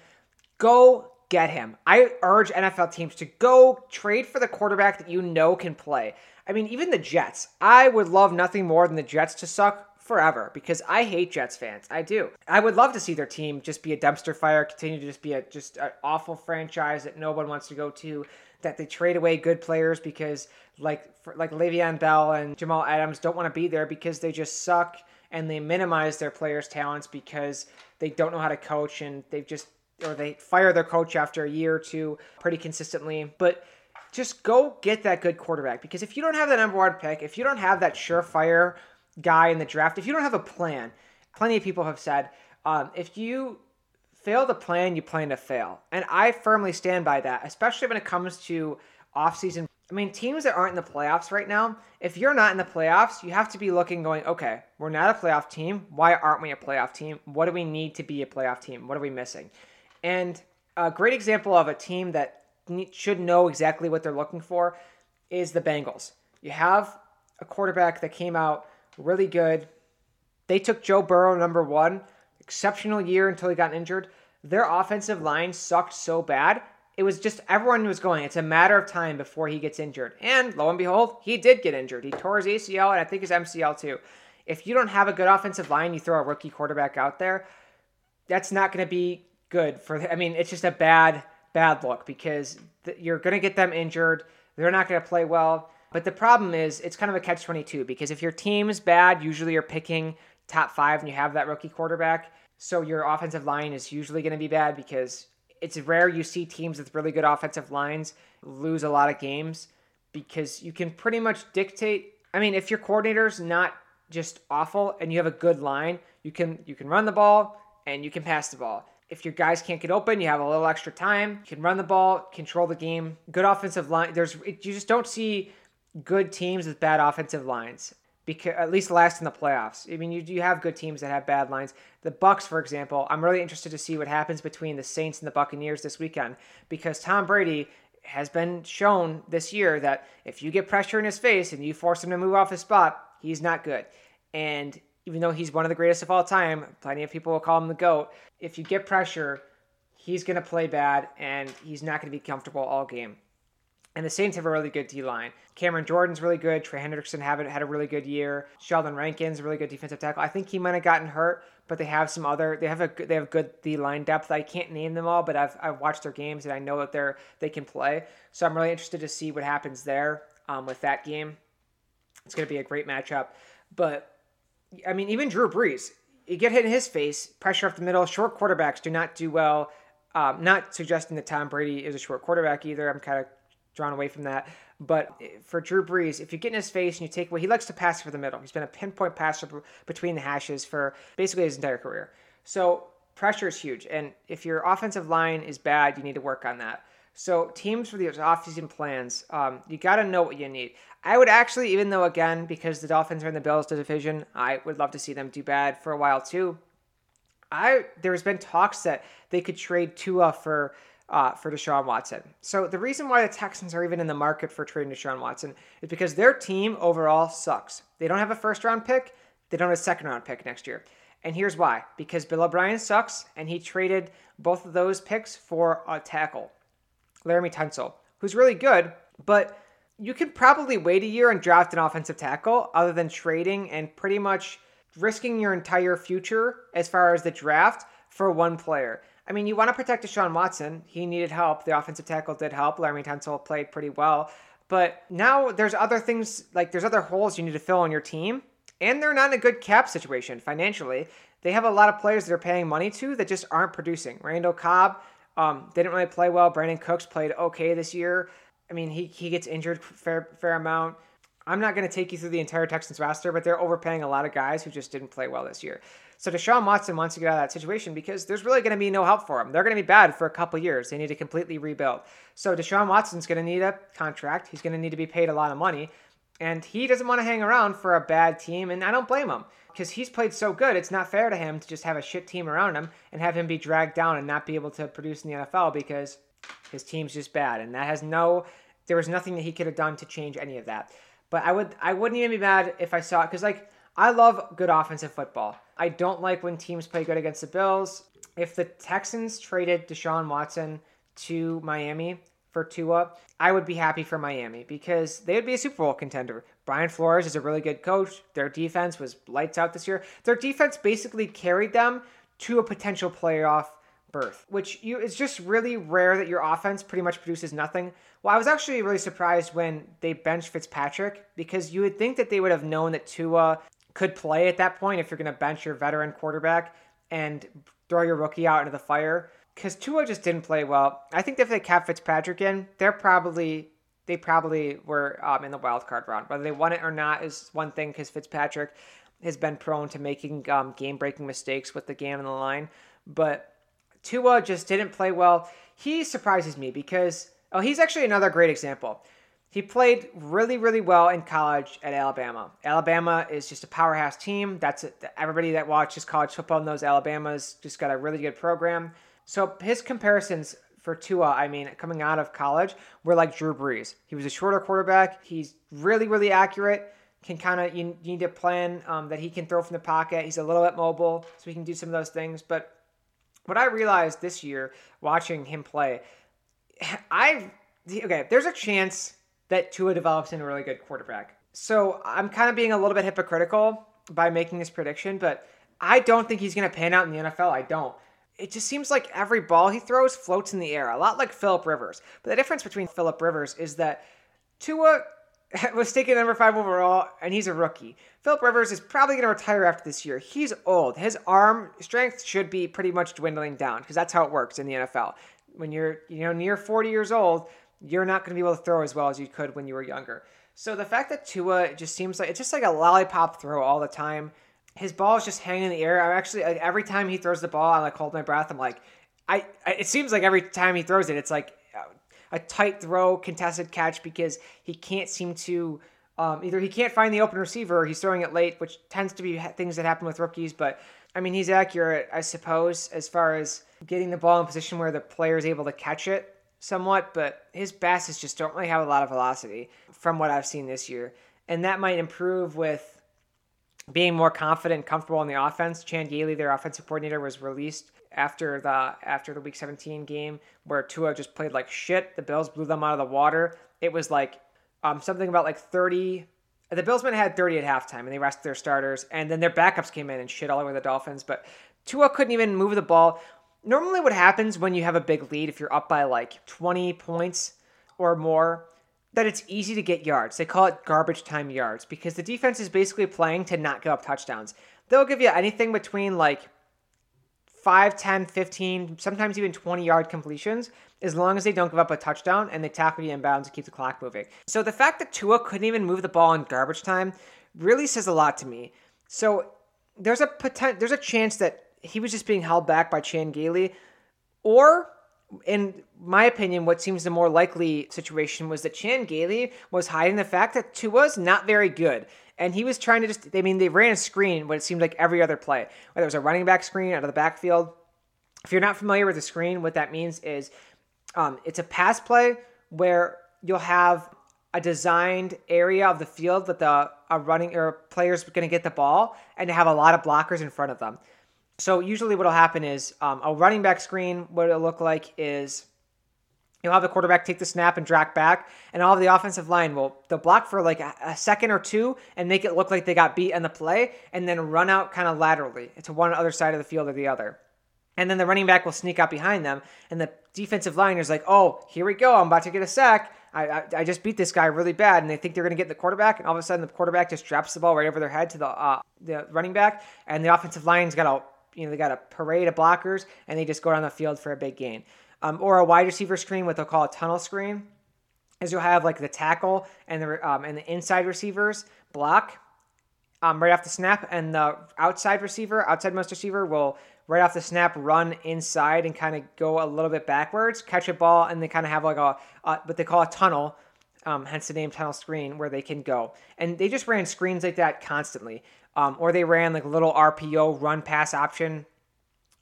go get him. I urge NFL teams to go trade for the quarterback that you know can play. I mean, even the Jets. I would love nothing more than the Jets to suck forever because I hate Jets fans. I do. I would love to see their team just be a dumpster fire, continue to just be a just an awful franchise that no one wants to go to. That they trade away good players because like like Le'Veon Bell and Jamal Adams don't want to be there because they just suck and they minimize their players' talents because they don't know how to coach and they've just or they fire their coach after a year or two pretty consistently. But just go get that good quarterback because if you don't have the number one pick, if you don't have that surefire guy in the draft, if you don't have a plan, plenty of people have said, um, if you fail to plan, you plan to fail. And I firmly stand by that, especially when it comes to offseason. I mean, teams that aren't in the playoffs right now, if you're not in the playoffs, you have to be looking, going, okay, we're not a playoff team. Why aren't we a playoff team? What do we need to be a playoff team? What are we missing? And a great example of a team that should know exactly what they're looking for is the Bengals. You have a quarterback that came out really good. They took Joe Burrow number one, exceptional year until he got injured. Their offensive line sucked so bad. It was just everyone was going, it's a matter of time before he gets injured. And lo and behold, he did get injured. He tore his ACL and I think his MCL too. If you don't have a good offensive line, you throw a rookie quarterback out there, that's not going to be good for. I mean, it's just a bad bad look because th- you're going to get them injured. They're not going to play well. But the problem is, it's kind of a catch 22 because if your team's bad, usually you're picking top five and you have that rookie quarterback. So your offensive line is usually going to be bad because it's rare you see teams with really good offensive lines lose a lot of games because you can pretty much dictate. I mean, if your coordinator's not just awful and you have a good line, you can you can run the ball and you can pass the ball if your guys can't get open, you have a little extra time. You can run the ball, control the game. Good offensive line. There's you just don't see good teams with bad offensive lines because at least last in the playoffs. I mean, you you have good teams that have bad lines. The Bucks, for example, I'm really interested to see what happens between the Saints and the Buccaneers this weekend because Tom Brady has been shown this year that if you get pressure in his face and you force him to move off his spot, he's not good. And even though he's one of the greatest of all time, plenty of people will call him the GOAT. If you get pressure, he's going to play bad and he's not going to be comfortable all game. And the Saints have a really good D line. Cameron Jordan's really good. Trey Hendrickson haven't had a really good year. Sheldon Rankins a really good defensive tackle. I think he might have gotten hurt, but they have some other. They have a they have good D line depth. I can't name them all, but I've I've watched their games and I know that they're they can play. So I'm really interested to see what happens there um, with that game. It's going to be a great matchup. But I mean, even Drew Brees, you get hit in his face, pressure up the middle. Short quarterbacks do not do well. Um, not suggesting that Tom Brady is a short quarterback either. I'm kind of drawn away from that. But for Drew Brees, if you get in his face and you take away, he likes to pass for the middle. He's been a pinpoint passer between the hashes for basically his entire career. So pressure is huge. And if your offensive line is bad, you need to work on that. So teams for the offseason plans, um, you got to know what you need. I would actually, even though again, because the Dolphins are in the Bills division, I would love to see them do bad for a while too. I there's been talks that they could trade Tua for uh, for Deshaun Watson. So the reason why the Texans are even in the market for trading Deshaun Watson is because their team overall sucks. They don't have a first round pick. They don't have a second round pick next year. And here's why: because Bill O'Brien sucks, and he traded both of those picks for a tackle. Laremy Tunsil, who's really good, but you could probably wait a year and draft an offensive tackle other than trading and pretty much risking your entire future as far as the draft for one player. I mean, you want to protect Deshaun Watson. He needed help. The offensive tackle did help. Laremy Tunsil played pretty well. But now there's other things, like there's other holes you need to fill on your team. And they're not in a good cap situation financially. They have a lot of players that are paying money to that just aren't producing. Randall Cobb um, didn't really play well. Brandin Cooks played okay this year. I mean, he, he gets injured fair fair amount. I'm not going to take you through the entire Texans roster, but they're overpaying a lot of guys who just didn't play well this year. So Deshaun Watson wants to get out of that situation because there's really going to be no help for him. They're going to be bad for a couple years. They need to completely rebuild. So Deshaun Watson's going to need a contract. He's going to need to be paid a lot of money. And he doesn't want to hang around for a bad team, and I don't blame him because he's played so good. It's not fair to him to just have a shit team around him and have him be dragged down and not be able to produce in the NFL because his team's just bad. And that has no, there was nothing that he could have done to change any of that. But I would, I wouldn't even be mad if I saw it because like I love good offensive football. I don't like when teams play good against the Bills. If the Texans traded Deshaun Watson to Miami, for Tua, I would be happy for Miami because they would be a Super Bowl contender. Brian Flores is a really good coach. Their defense was lights out this year. Their defense basically carried them to a potential playoff berth, which you it's just really rare that your offense pretty much produces nothing. Well, I was actually really surprised when they benched Fitzpatrick because you would think that they would have known that Tua could play at that point if you're going to bench your veteran quarterback and throw your rookie out into the fire because Tua just didn't play well. I think if they kept Fitzpatrick in, they're probably they probably were um, in the wild card round. Whether they won it or not is one thing because Fitzpatrick has been prone to making um, game breaking mistakes with the game on the line. But Tua just didn't play well. He surprises me because, oh, he's actually another great example. He played really, really well in college at Alabama. Alabama is just a powerhouse team. That's it. everybody that watches college football knows Alabama's just got a really good program. So his comparisons for Tua, I mean, coming out of college, were like Drew Brees. He was a shorter quarterback. He's really, really accurate. Can kind of you, need to plan um, that he can throw from the pocket. He's a little bit mobile, so he can do some of those things. But what I realized this year watching him play, *sighs* I okay, there's a chance that Tua develops into a really good quarterback. So I'm kind of being a little bit hypocritical by making this prediction, but I don't think he's going to pan out in the NFL. I don't. It just seems like every ball he throws floats in the air, a lot like Philip Rivers. But the difference between Philip Rivers is that Tua *laughs* was taken number five overall, and he's a rookie. Philip Rivers is probably going to retire after this year. He's old. His arm strength should be pretty much dwindling down because that's how it works in the NFL. When you're, you know, near 40 years old, you're not going to be able to throw as well as you could when you were younger. So the fact that Tua just seems like it's just like a lollipop throw all the time. His ball is just hanging in the air. I'm actually like every time he throws the ball, I like hold my breath. I'm like, I, I it seems like every time he throws it, it's like a tight throw, contested catch because he can't seem to um, either he can't find the open receiver or he's throwing it late, which tends to be things that happen with rookies. But I mean, he's accurate, I suppose, as far as getting the ball in position where the player is able to catch it somewhat, but his passes just don't really have a lot of velocity from what I've seen this year. And that might improve with being more confident and comfortable in the offense. Chan Gailey, their offensive coordinator, was released after the after the week 17 game where Tua just played like shit. The Bills blew them out of the water. It was like um, something about like 30 the Billsmen had 30 at halftime and they rested their starters and then their backups came in and shit all over the Dolphins, but Tua couldn't even move the ball normally what happens when you have a big lead, if you're up by like 20 points or more, that it's easy to get yards. They call it garbage time yards because the defense is basically playing to not give up touchdowns. They'll give you anything between like 5, 10, 15, sometimes even 20 yard completions as long as they don't give up a touchdown and they tackle you inbounds to keep the clock moving. So the fact that Tua couldn't even move the ball in garbage time really says a lot to me. So there's a potent, there's a chance that he was just being held back by Chan Gailey, or in my opinion, what seems the more likely situation was that Chan Gailey was hiding the fact that Tua's not very good. And he was trying to just, I mean, they ran a screen what it seemed like every other play, whether it was a running back screen out of the backfield. If you're not familiar with the screen, what that means is um, it's a pass play where you'll have a designed area of the field that the a running or player's going to get the ball and have a lot of blockers in front of them. So usually what'll happen is um, a running back screen. What it'll look like is you'll have the quarterback take the snap and drag back, and all of the offensive line will they'll block for like a, a, second or two and make it look like they got beat in the play, and then run out kind of laterally to one other side of the field or the other. And then the running back will sneak out behind them, and the defensive line is like, "Oh, here we go! I'm about to get a sack." I, I, I just beat this guy really bad, and they think they're going to get the quarterback, and all of a sudden the quarterback just drops the ball right over their head to the uh, the running back, and the offensive line's got to you know, they got a parade of blockers and they just go down the field for a big gain. Um, or a wide receiver screen, what they'll call a tunnel screen, is you'll have like the tackle and the um, and the inside receivers block um, right off the snap, and the outside receiver, outside most receiver, will right off the snap run inside and kind of go a little bit backwards, catch a ball, and they kind of have like a, a what they call a tunnel. Um, hence the name tunnel screen, where they can go. And they just ran screens like that constantly um, or they ran like a little RPO run pass option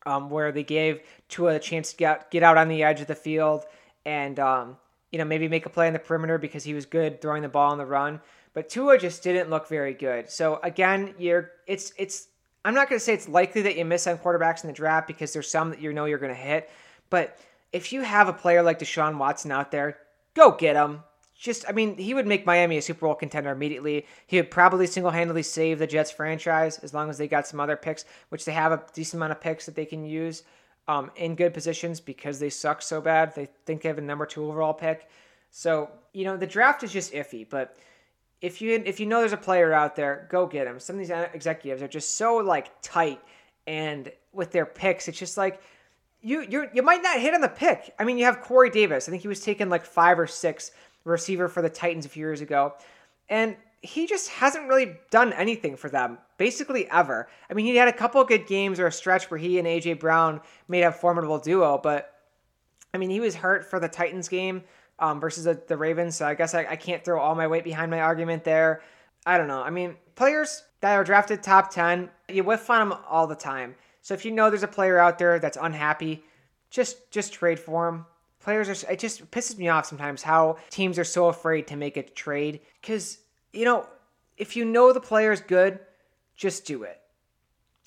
um, where they gave Tua a chance to get get out on the edge of the field and um, you know maybe make a play on the perimeter because he was good throwing the ball on the run. But Tua just didn't look very good. So again, you're it's it's I'm not going to say it's likely that you miss on quarterbacks in the draft because there's some that you know you're going to hit. But if you have a player like Deshaun Watson out there, go get him just, I mean, he would make Miami a Super Bowl contender immediately. He would probably single handedly save the Jets franchise as long as they got some other picks, which they have a decent amount of picks that they can use um, in good positions because they suck so bad. They think they have a number two overall pick. So, you know, the draft is just iffy, but if you if you know there's a player out there, go get him. Some of these executives are just so like tight and with their picks, it's just like you you you might not hit on the pick. I mean, you have Corey Davis. I think he was taken like five or six receiver for the Titans a few years ago. And he just hasn't really done anything for them, basically ever. I mean, he had a couple good games or a stretch where he and AJ Brown made a formidable duo, but I mean, he was hurt for the Titans game um, versus the, the, Ravens, so I guess I, I can't throw all my weight behind my argument there. I don't know. I mean, players that are drafted top 10, you whiff on them all the time. So if you know there's a player out there that's unhappy, just just trade for him. Players are it just pisses me off sometimes how teams are so afraid to make a trade cuz you know, if you know the player is good, just do it.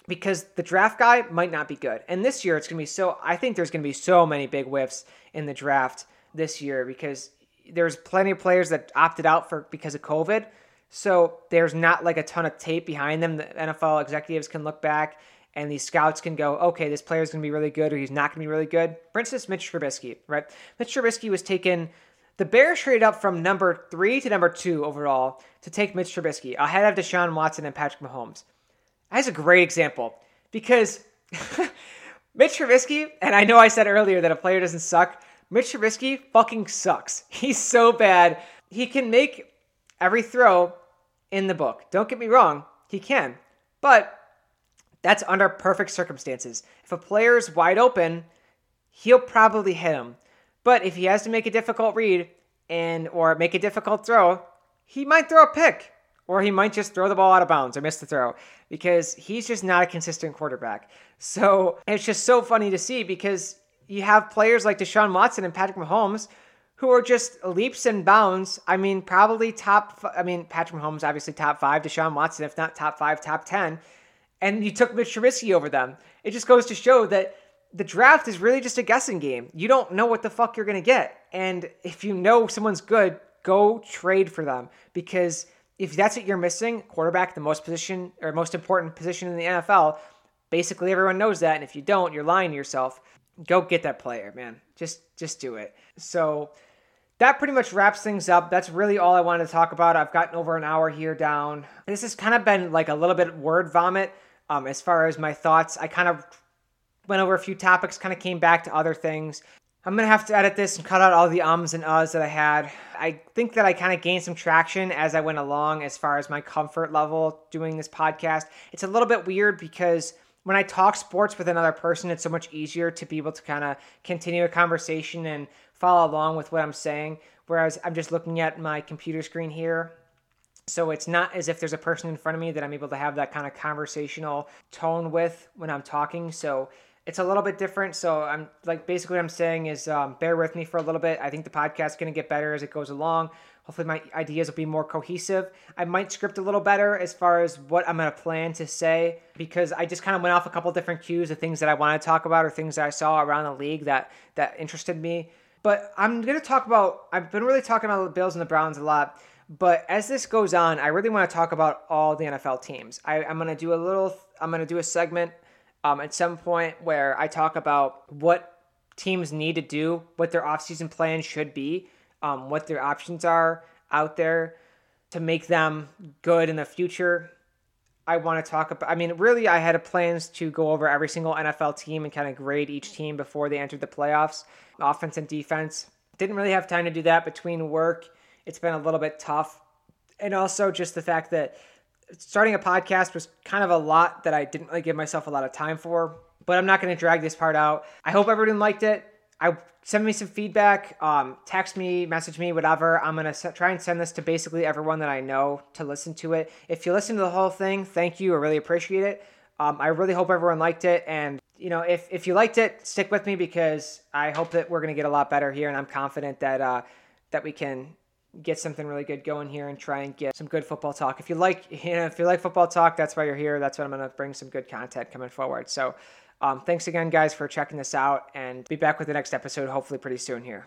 Because the draft guy might not be good. And this year it's going to be so I think there's going to be so many big whiffs in the draft this year because there's plenty of players that opted out for because of COVID. So there's not like a ton of tape behind them. The NFL executives can look back and these scouts can go, okay, this player is going to be really good or he's not going to be really good. For instance, Mitch Trubisky, right? Mitch Trubisky was taken. The Bears traded up from number three to number two overall to take Mitch Trubisky ahead of Deshaun Watson and Patrick Mahomes. That's a great example because *laughs* Mitch Trubisky, and I know I said earlier that a player doesn't suck. Mitch Trubisky fucking sucks. *laughs* He's so bad. He can make every throw in the book. Don't get me wrong, he can. But that's under perfect circumstances. If a player is wide open, he'll probably hit him. But if he has to make a difficult read and or make a difficult throw, he might throw a pick or he might just throw the ball out of bounds or miss the throw because he's just not a consistent quarterback. So it's just so funny to see because you have players like Deshaun Watson and Patrick Mahomes who are just leaps and bounds. I mean, probably top. I mean, Patrick Mahomes obviously top five. Deshaun Watson, if not top five, top ten. And you took Mitch Trubisky over them. It just goes to show that the draft is really just a guessing game. You don't know what the fuck you're gonna get. And if you know someone's good, go trade for them because if that's what you're missing, quarterback, the most position or most important position in the NFL, basically everyone knows that. And if you don't, you're lying to yourself. Go get that player, man. Just just do it. So that pretty much wraps things up. That's really all I wanted to talk about. I've gotten over an hour here down. This has kind of been like a little bit word vomit um, as far as my thoughts. I kind of went over a few topics, kind of came back to other things. I'm gonna have to edit this and cut out all the ums and uhs that I had. I think that I kind of gained some traction as I went along as far as my comfort level doing this podcast. It's a little bit weird because when I talk sports with another person, it's so much easier to be able to kind of continue a conversation and follow along with what I'm saying. Whereas I'm just looking at my computer screen here. So it's not as if there's a person in front of me that I'm able to have that kind of conversational tone with when I'm talking. So it's a little bit different. So I'm like basically what I'm saying is um, bear with me for a little bit. I think the podcast is going to get better as it goes along. Hopefully my ideas will be more cohesive. I might script a little better as far as what I'm going to plan to say because I just kind of went off a couple different cues of things that I want to talk about or things that I saw around the league that that interested me. But I'm going to talk about I've been really talking about the Bills and the Browns a lot. But as this goes on, I really want to talk about all the NFL teams. I, I'm going to do a little. I'm going to do a segment um, at some point where I talk about what teams need to do, what their offseason plan should be, um, what their options are out there to make them good in the future. I want to talk about. I mean, really, I had plans to go over every single NFL team and kind of grade each team before they entered the playoffs, offense and defense. Didn't really have time to do that between work. It's been a little bit tough. And also just the fact that starting a podcast was kind of a lot that I didn't really give myself a lot of time for. But I'm not going to drag this part out. I hope everyone liked it. I send me some feedback, um, text me, message me, whatever. I'm gonna try and send this to basically everyone that I know to listen to it. If you listen to the whole thing, thank you. I really appreciate it. Um, I really hope everyone liked it, and you know, if if you liked it, stick with me because I hope that we're gonna get a lot better here, and I'm confident that uh, that we can get something really good going here and try and get some good football talk. If you like, *laughs* you know, if you like football talk, that's why you're here. That's what I'm going to bring some good content coming forward. So, um, thanks again, guys, for checking this out, and be back with the next episode hopefully pretty soon here.